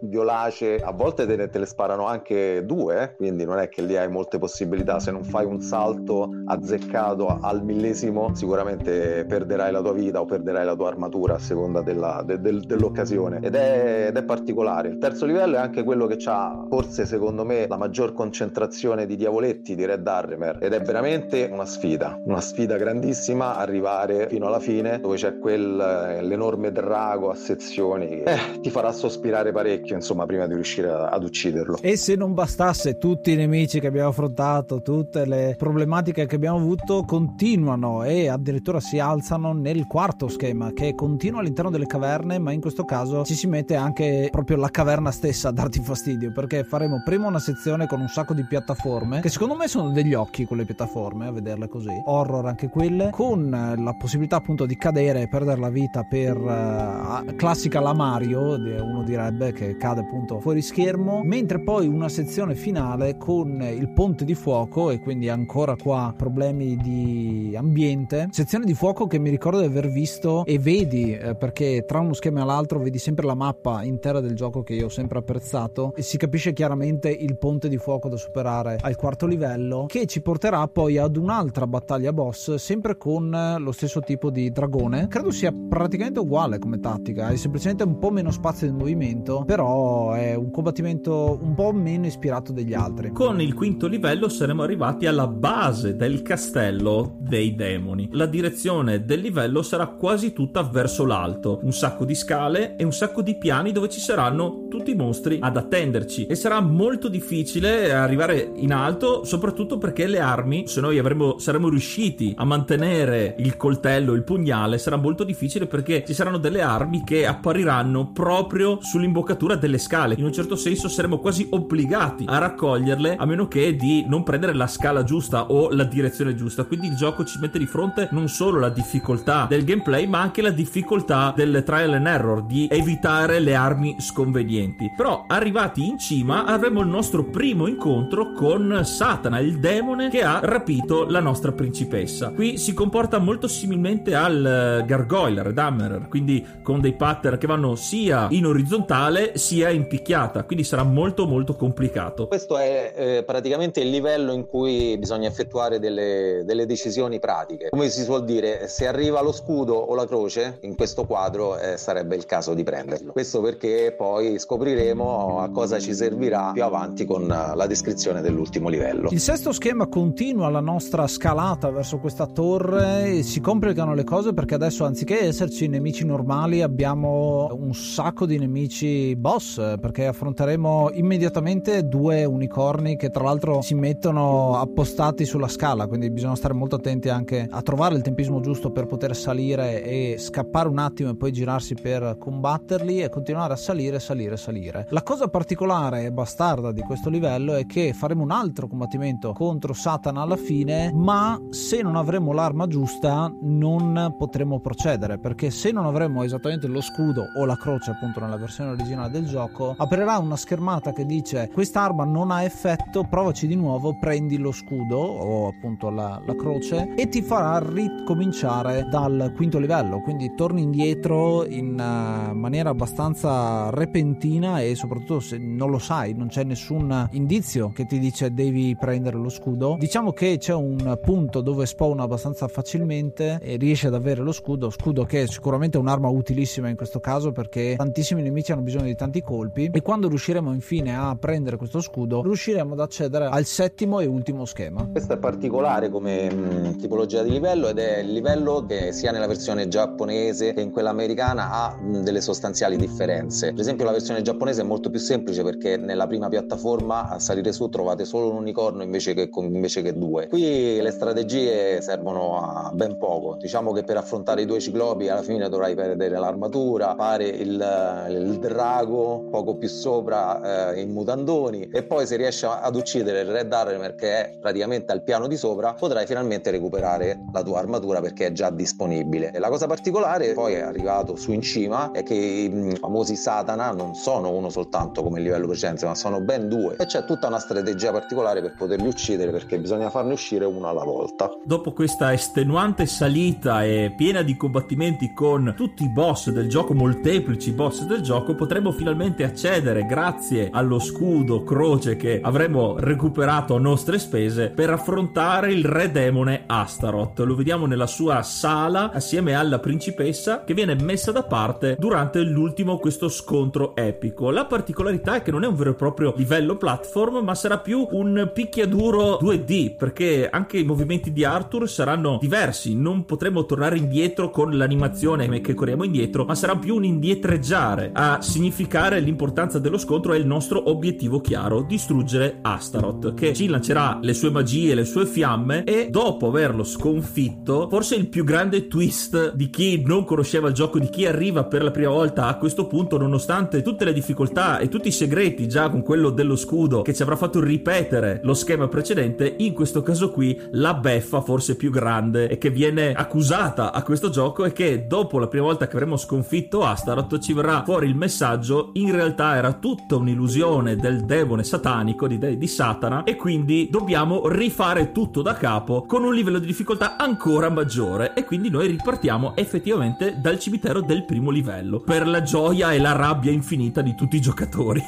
violace, a volte te, te, le sparano anche due, eh? quindi non è che lì hai molte possibilità, se non fai un salto azzeccato al millesimo sicuramente perderai la tua vita o perderai la tua armatura a seconda della, de, de, dell'occasione ed è, ed è, particolare. Il terzo livello è anche quello che ha forse secondo me la maggior concentrazione di diavoletti di Red Harrimer ed è veramente una sfida, una sfida grandissima arrivare fino alla fine dove c'è quel, l'enorme drago a sezioni che eh, ti farà sospirare parecchio insomma prima di riuscire a, ad ucciderlo. E se non bastasse tutti i nemici che abbiamo affrontato, tutte le problematiche che abbiamo avuto continuano e addirittura si alzano nel quarto schema che continua all'interno delle caverne ma in questo caso ci si mette anche proprio la caverna stessa a darti fastidio perché faremo prima una sezione con un sacco di piattaforme che secondo me sono degli occhi quelle piattaforme a vederle così horror anche quelle con la possibilità appunto di cadere e perdere la vita per uh, classica la Mario uno direbbe che cade appunto fuori schermo mentre poi una sezione finale con il ponte di fuoco e quindi ancora qua problemi di ambiente. Sezione di fuoco che mi ricordo di aver visto e vedi eh, perché tra uno schema e l'altro vedi sempre la mappa intera del gioco che io ho sempre apprezzato e si capisce chiaramente il ponte di fuoco da superare al quarto livello che ci porterà poi ad un'altra battaglia boss sempre con lo stesso tipo di dragone. Credo sia praticamente uguale come tattica hai semplicemente un po' meno spazio di movimento però è un combattimento un po' meno ispirato degli altri. Con il quinto livello saremo arrivati alla base del castello dei demoni. La direzione del livello sarà quasi tutta verso l'alto. Un sacco di scale e un sacco di piani dove ci saranno tutti i mostri ad attenderci. E sarà molto difficile arrivare in alto soprattutto perché le armi se noi avremo, saremo riusciti a mantenere il coltello il pugnale sarà molto difficile perché ci saranno delle armi che appariranno proprio sull'imboccatura delle scale. In un certo senso saremo quasi obbligati a raccoglierle a meno che di non prendere la scala giusta o la direzione giusta. Quindi il gioco ci mette di fronte non solo la difficoltà del gameplay ma anche la difficoltà del trial and error di evitare le armi sconvenienti. Però arrivati in cima avremo il nostro primo incontro con Satana il demone che ha rapito la nostra principessa. Qui si comporta molto similmente al gargoyle Red Hammer quindi con dei pattern che vanno sia in orizzontale sia in picchiata quindi sarà molto molto complicato questo è eh, praticamente il livello in cui bisogna effettuare delle, delle decisioni pratiche come si suol dire se arriva lo scudo o la croce in questo quadro eh, sarebbe il caso di prenderlo. Questo perché poi scopriremo a cosa ci servirà più avanti con la descrizione dell'ultimo livello. Il sesto schema continua la nostra scalata verso questa torre e si complicano le cose perché adesso anziché esserci nemici normali abbiamo un sacco di nemici boss perché affronteremo immediatamente due unicorni che tra l'altro si mettono appostati sulla scala quindi bisogna stare molto attenti anche a trovare il tempismo giusto per poter salire e scappare un attimo e poi girarsi per combatterli e continuare a salire, salire, salire. La cosa particolare e bastarda di questo livello è che faremo un altro combattimento contro Satana alla fine, ma se non avremo l'arma giusta non potremo procedere, perché se non avremo esattamente lo scudo o la croce appunto nella versione originale del gioco, aprirà una schermata che dice questa arma non ha effetto, provaci di nuovo, prendi lo scudo o appunto la, la croce e ti farà ricominciare dal quinto livello, quindi torni indietro in uh, maniera abbastanza repentina e soprattutto se non lo sai, non c'è nessun indizio che ti dice devi prendere lo scudo. Diciamo che c'è un punto dove spawna abbastanza facilmente e riesce ad avere lo scudo, scudo che è sicuramente un'arma utilissima in questo caso perché tantissimi nemici hanno bisogno di tanti colpi e quando riusciremo infine a prendere questo scudo riusciremo ad accedere al settimo e ultimo schema. Questo è particolare come mh, tipologia di livello ed è il livello che sia nella versione giapponese che in quella americana ha delle sostanziali differenze. Per esempio la versione giapponese è molto più semplice perché nella prima piattaforma a salire su trovate solo un unicorno invece che, invece che due. Qui le strategie servono a ben poco. Diciamo che per affrontare i due ciclopi alla fine dovrai perdere l'armatura, fare il, il drago poco più sopra eh, in mutandoni e poi se riesci ad uccidere il Red Armor che è praticamente al piano di sopra potrai finalmente recuperare la tua armatura perché è già disponibile. E la cosa particolare poi è arrivato su in cima è che i famosi Satana non sono uno soltanto come livello precedente ma sono ben due e c'è tutta una strategia particolare per poterli uccidere perché bisogna farne uscire uno alla volta. Dopo questa estenuante salita e piena di combattimenti con tutti i boss del gioco, molteplici boss del gioco, potremo finalmente accedere grazie allo scudo croce che avremo recuperato a nostre spese per affrontare il re demone Astaroth. Lo vediamo nella sua sala assieme alla principessa che viene messa da parte durante l'ultimo questo scontro epico. La particolarità è che non è un vero e proprio livello platform, ma sarà più un picchiaduro 2D perché anche i movimenti di Arthur saranno diversi, non potremo tornare indietro con l'animazione che corriamo indietro, ma sarà più un indietreggiare a significare l'importanza dello scontro e il nostro obiettivo chiaro, distruggere Astaroth, che ci lancerà le sue magie, le sue fiamme e dopo averlo sconfitto, forse il più grande twist di chi non conosceva il gioco, di chi arriva per la prima volta a questo punto, nonostante tutte le difficoltà e tutti i segreti già con quello dello scudo che ci avrà fatto ripetere lo schema precedente, in questo caso qui la beffa forse più grande e che viene accusata a questo gioco è che dopo la prima volta che avremo sconfitto Astaroth ci verrà fuori il messaggio in realtà era tutta un'illusione del demone satanico di, di Satana e quindi dobbiamo rifare tutto da capo con un livello di difficoltà ancora maggiore e quindi noi ripartiamo effettivamente dal cimitero del primo livello per la gioia e la rabbia infinita di tutti i giocatori.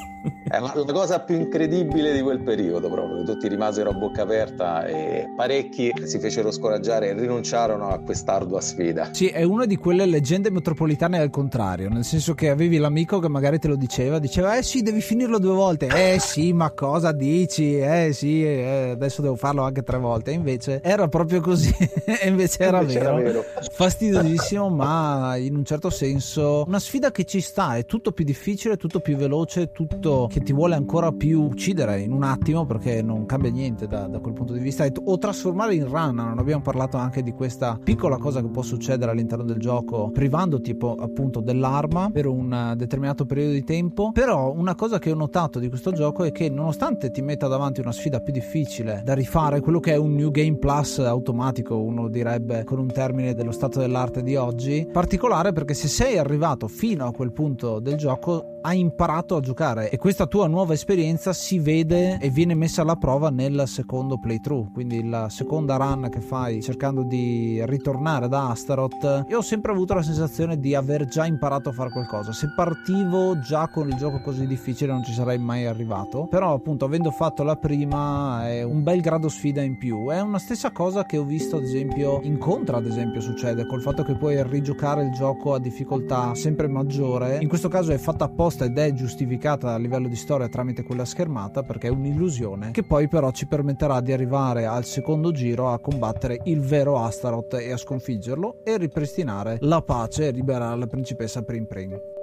È la cosa più incredibile di quel periodo proprio, tutti rimasero a bocca aperta e parecchi si fecero scoraggiare e rinunciarono a quest'ardua sfida. Sì, è una di quelle leggende metropolitane al contrario, nel senso che avevi l'amico che magari te lo diceva, diceva eh sì devi finirlo due volte, eh sì ma cosa dici, eh sì eh, adesso devo farlo anche tre volte, e invece era proprio così, e invece era Invece vero. era vero. fastidiosissimo ma in un certo senso una sfida che ci sta, è tutto più difficile, tutto più veloce, tutto che ti vuole ancora più uccidere in un attimo perché non cambia niente da, da quel punto di vista o trasformare in run, non abbiamo parlato anche di questa piccola cosa che può succedere all'interno del gioco privandoti appunto dell'arma per un eh, determinato periodo di tempo, però una cosa che ho notato di questo gioco è che nonostante ti metta davanti una sfida più difficile da rifare, quello che è un New Game Plus automatico, uno direbbe con un termine dello stato dell'arte di oggi, particolare perché se sei arrivato fino a quel punto del gioco hai imparato a giocare e questa tua nuova esperienza si vede e viene messa alla prova nel secondo playthrough, quindi la seconda run che fai cercando di ritornare da Astaroth. Io ho sempre avuto la sensazione di aver già imparato a fare qualcosa. Se partivo già con il gioco così difficile non ci sarei mai arrivato, però appunto avendo fatto la prima è un bel grado sfida in più. È una stessa cosa che ho visto ad esempio in Contra, ad esempio succede col fatto che puoi rigiocare il gioco a difficoltà sempre maggiore. In questo caso è fatta apposta ed è giustificata a livello di storia tramite quella schermata perché è un'illusione che poi però ci permetterà di arrivare al secondo giro a combattere il vero Astaroth e a sconfiggerlo e ripristinare la pace e liberare la principessa Prim Prim.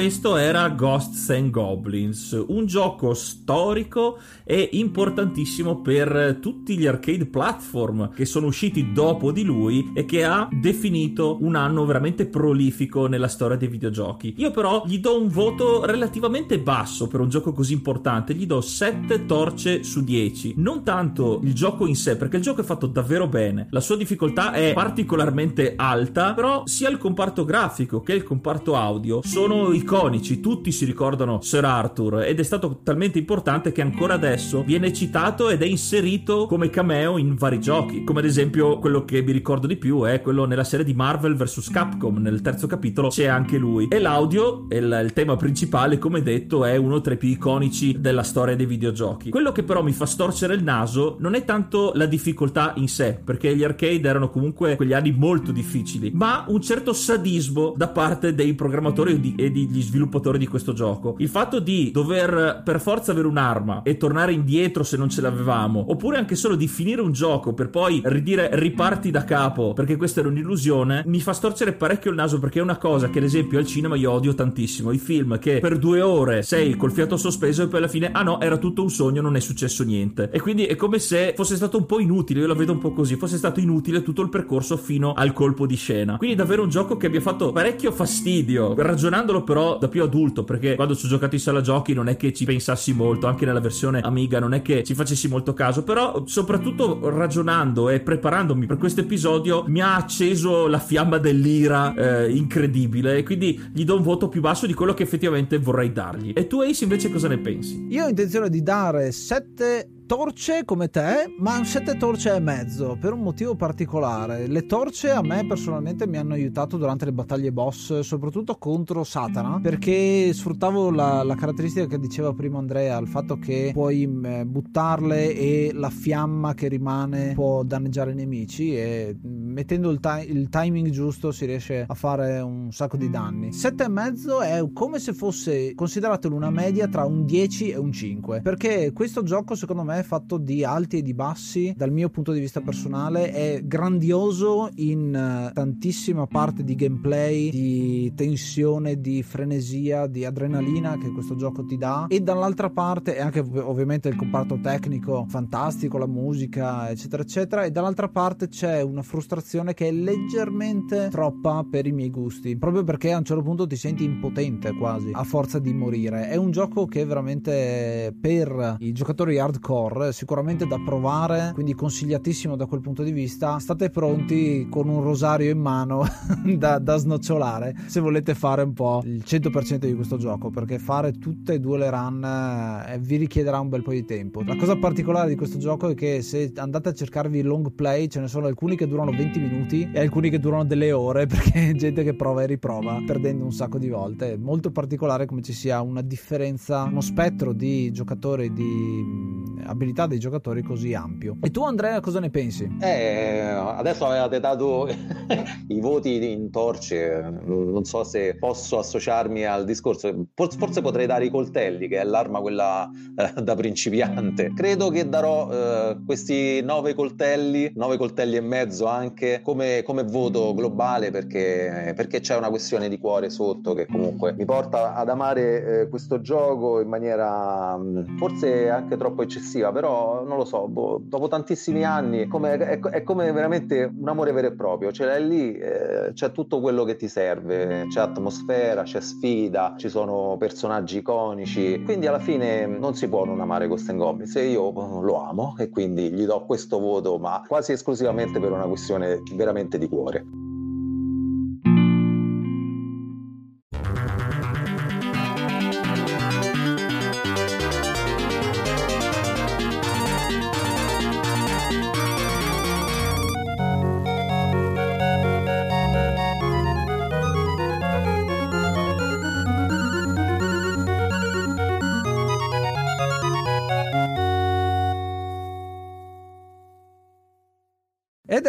Questo era Ghosts and Goblins, un gioco storico e importantissimo per tutti gli arcade platform che sono usciti dopo di lui e che ha definito un anno veramente prolifico nella storia dei videogiochi. Io però gli do un voto relativamente basso per un gioco così importante, gli do 7 torce su 10. Non tanto il gioco in sé, perché il gioco è fatto davvero bene, la sua difficoltà è particolarmente alta, però sia il comparto grafico che il comparto audio sono iconici, tutti si ricordano Sir Arthur ed è stato talmente importante che ancora adesso viene citato ed è inserito come cameo in vari giochi, come ad esempio quello che mi ricordo di più è quello nella serie di Marvel vs Capcom, nel terzo capitolo c'è anche lui e l'audio, il, il tema principale come detto è uno tra i più iconici della storia dei videogiochi. Quello che però mi fa storcere il naso non è tanto la difficoltà in sé, perché gli arcade erano comunque quegli anni molto difficili, ma un certo sadismo da parte dei programmatori e di, e di gli sviluppatori di questo gioco. Il fatto di dover per forza avere un'arma e tornare indietro se non ce l'avevamo, oppure anche solo di finire un gioco per poi ridire riparti da capo perché questa era un'illusione, mi fa storcere parecchio il naso perché è una cosa che ad esempio al cinema io odio tantissimo. I film che per due ore sei col fiato sospeso e poi alla fine, ah no, era tutto un sogno, non è successo niente. E quindi è come se fosse stato un po' inutile, io la vedo un po' così, fosse stato inutile tutto il percorso fino al colpo di scena. Quindi davvero un gioco che abbia fatto parecchio fastidio, ragionandolo però da più adulto, perché quando ci ho giocato in sala giochi non è che ci pensassi molto, anche nella versione Amiga non è che ci facessi molto caso, però soprattutto ragionando e preparandomi per questo episodio mi ha acceso la fiamma dell'ira eh, incredibile e quindi gli do un voto più basso di quello che effettivamente vorrei dargli. E tu Ace invece cosa ne pensi? Io ho intenzione di dare 7 torce come te, ma 7 torce e mezzo per un motivo particolare. Le torce a me personalmente mi hanno aiutato durante le battaglie boss, soprattutto contro Satana, perché sfruttavo la, la caratteristica che diceva prima Andrea, il fatto che puoi mh, buttarle e la fiamma che rimane può danneggiare i nemici e mettendo il, ti- il timing giusto si riesce a fare un sacco di danni. 7 e mezzo è come se fosse consideratelo una media tra un 10 e un 5, perché questo gioco secondo me è fatto di alti e di bassi dal mio punto di vista personale è grandioso in uh, tantissima parte di gameplay di tensione di frenesia di adrenalina che questo gioco ti dà. E dall'altra parte e anche ovviamente il comparto tecnico fantastico la musica eccetera eccetera. E dall'altra parte c'è una frustrazione che è leggermente troppa per i miei gusti proprio perché a un certo punto ti senti impotente quasi a forza di morire. È un gioco che veramente per i giocatori hardcore horror, sicuramente da provare, quindi consigliatissimo da quel punto di vista. State pronti con un rosario in mano da, da, snocciolare se volete fare un po' il 100% di questo gioco, perché fare tutte e due le run eh, vi richiederà un bel po' di tempo. La cosa particolare di questo gioco è che se andate a cercarvi long play, ce ne sono alcuni che durano 20 minuti e alcuni che durano delle ore, perché gente che prova e riprova, perdendo un sacco di volte. È molto particolare come ci sia una differenza, uno spettro di giocatori di abilità dei giocatori così ampio. E tu Andrea cosa ne pensi? Eh, adesso avevate dato i voti in torce, non so se posso associarmi al discorso, forse potrei dare i coltelli che è l'arma quella eh, da principiante. Credo che darò eh, questi nove coltelli, nove coltelli e mezzo anche come, come voto globale perché, perché, c'è una questione di cuore sotto che comunque mi porta ad amare eh, questo gioco in maniera mm, forse anche troppo eccessiva eccessiva, però non lo so, boh, dopo tantissimi anni come, è, è, come veramente un amore vero e proprio, ce l'hai lì, eh, c'è tutto quello che ti serve, c'è atmosfera, c'è sfida, ci sono personaggi iconici, quindi alla fine non si può non amare Ghost Goblins e io lo amo e quindi gli do questo voto, ma quasi esclusivamente per una questione veramente di cuore.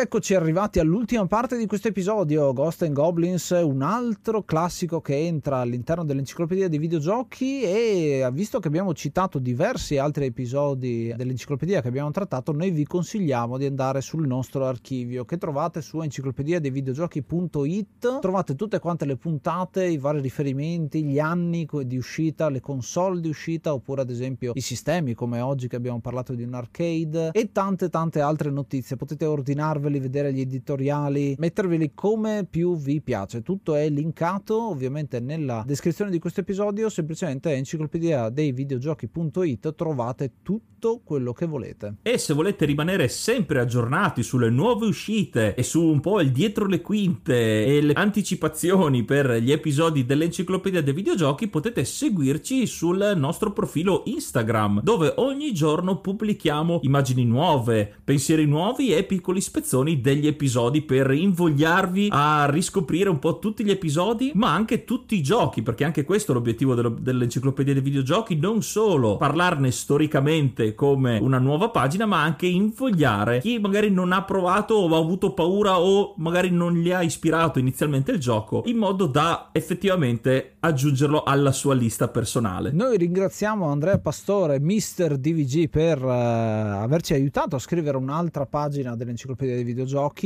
Eccoci arrivati all'ultima parte di questo episodio, Ghost and Goblins, un altro classico che entra all'interno dell'enciclopedia dei videogiochi e visto che abbiamo citato diversi altri episodi dell'enciclopedia che abbiamo trattato, noi vi consigliamo di andare sul nostro archivio che trovate su enciclopedia dei videogiochi.it. Trovate tutte quante le puntate, i vari riferimenti, gli anni di uscita, le console di uscita oppure ad esempio i sistemi come oggi che abbiamo parlato di un arcade e tante tante altre notizie. Potete ordinare guardarveli, vedere gli editoriali, metterveli come più vi piace. Tutto è linkato ovviamente nella descrizione di questo episodio, semplicemente enciclopedia dei videogiochi.it trovate tutto quello che volete. E se volete rimanere sempre aggiornati sulle nuove uscite e su un po' il dietro le quinte e le anticipazioni per gli episodi dell'enciclopedia dei videogiochi, potete seguirci sul nostro profilo Instagram, dove ogni giorno pubblichiamo immagini nuove, pensieri nuovi e piccoli spezzoni spezzoni degli episodi per invogliarvi a riscoprire un po' tutti gli episodi, ma anche tutti i giochi, perché anche questo è l'obiettivo dello, dell'enciclopedia dei videogiochi, non solo parlarne storicamente come una nuova pagina, ma anche invogliare chi magari non ha provato o ha avuto paura o magari non gli ha ispirato inizialmente il gioco, in modo da effettivamente aggiungerlo alla sua lista personale. Noi ringraziamo Andrea Pastore, Mister DVG, per uh, averci aiutato a scrivere un'altra pagina dell'enciclopedia dei videogiochi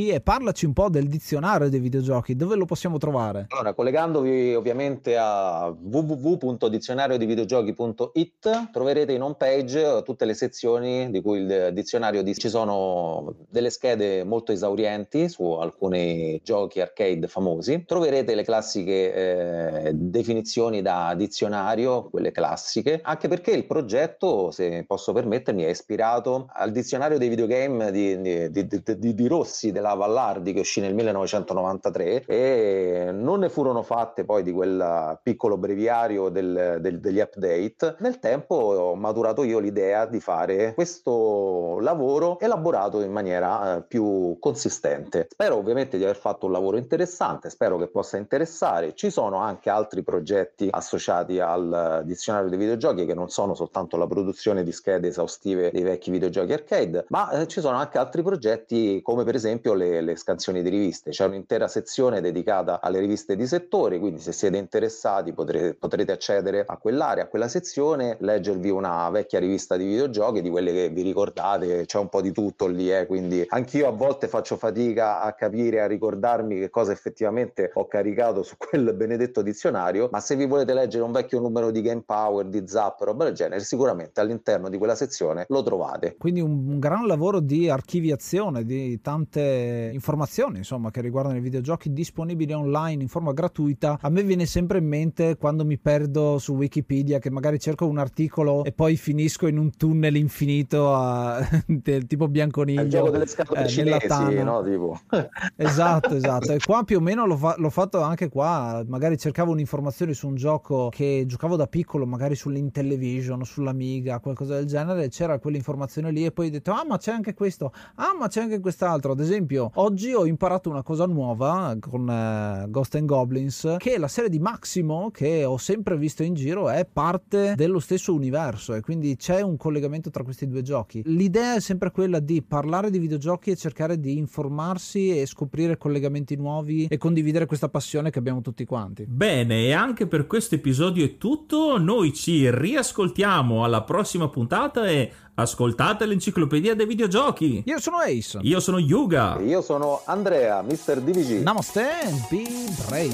e parlaci un po' del dizionario dei videogiochi, dove lo possiamo trovare? Allora, collegandovi ovviamente a www.dizionariodivideogiochi.it troverete in home page tutte le sezioni di cui il dizionario di... ci sono delle schede molto esaurienti su alcuni giochi arcade famosi. Troverete le classiche eh, definizioni da dizionario, quelle classiche, anche perché il progetto, se posso permettermi, è ispirato al dizionario dei videogame di, di, di, di Rossi della Vallardi che uscì nel 1993 e non ne furono fatte poi di quel piccolo breviario del, del, degli update. Nel tempo ho maturato io l'idea di fare questo lavoro elaborato in maniera eh, più consistente. Spero ovviamente di aver fatto un lavoro interessante, spero che possa interessare. Ci sono anche altri progetti associati al dizionario dei videogiochi che non sono soltanto la produzione di schede esaustive dei vecchi videogiochi arcade, ma eh, ci sono anche altri progetti come per esempio le, le scansioni di riviste. C'è un'intera sezione dedicata alle riviste di settore, quindi se siete interessati potrete, potrete accedere a quell'area, a quella sezione, leggervi una vecchia rivista di videogiochi, di quelle che vi ricordate, c'è un po' di tutto lì, eh, quindi anch'io a volte faccio fatica a capire, a ricordarmi che cosa effettivamente ho caricato su quel benedetto dizionario, ma se vi volete leggere un vecchio numero di Game Power, di Zap, roba del genere, sicuramente all'interno di quella sezione lo trovate. Quindi un, gran lavoro di archiviazione di tante informazioni, insomma, che riguardano i videogiochi disponibili online in forma gratuita. A me viene sempre in mente quando mi perdo su Wikipedia che magari cerco un articolo e poi finisco in un tunnel infinito a, del tipo bianconiglio. Il gioco delle scatole eh, cinesi, no? Tipo. esatto, esatto. E qua più o meno l'ho, fa- l'ho fatto anche qua. Magari cercavo un'informazione su un gioco che giocavo da piccolo, magari sull'Intellivision, sull'Amiga, qualcosa del genere. C'era quell'informazione lì e poi ho detto, ah, ma c'è anche questo, ah, ma c'è anche quest'altro. Ad esempio, oggi ho imparato una cosa nuova con eh, Ghost and Goblins, che la serie di Maximo, che ho sempre visto in giro, è parte dello stesso universo e quindi c'è un collegamento tra questi due giochi. L'idea è sempre quella di parlare di videogiochi e cercare di informarsi e scoprire collegamenti nuovi e condividere questa passione che abbiamo tutti quanti. Bene, e anche per questo episodio è tutto. Noi ci riascoltiamo alla prossima puntata e ascoltate l'enciclopedia dei videogiochi. Io sono Ace. Io sono Yuga. E io sono Andrea, Mr. DVG. Namaste be brave.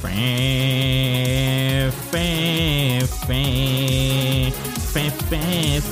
Fe, fe, fe, fe, fe, fe.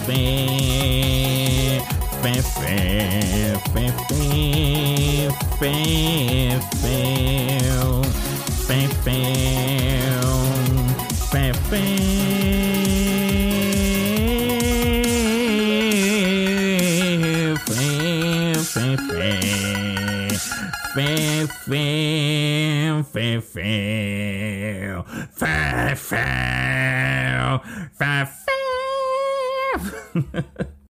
Fam, fam, fam, fam, fam, fam, fam, fam.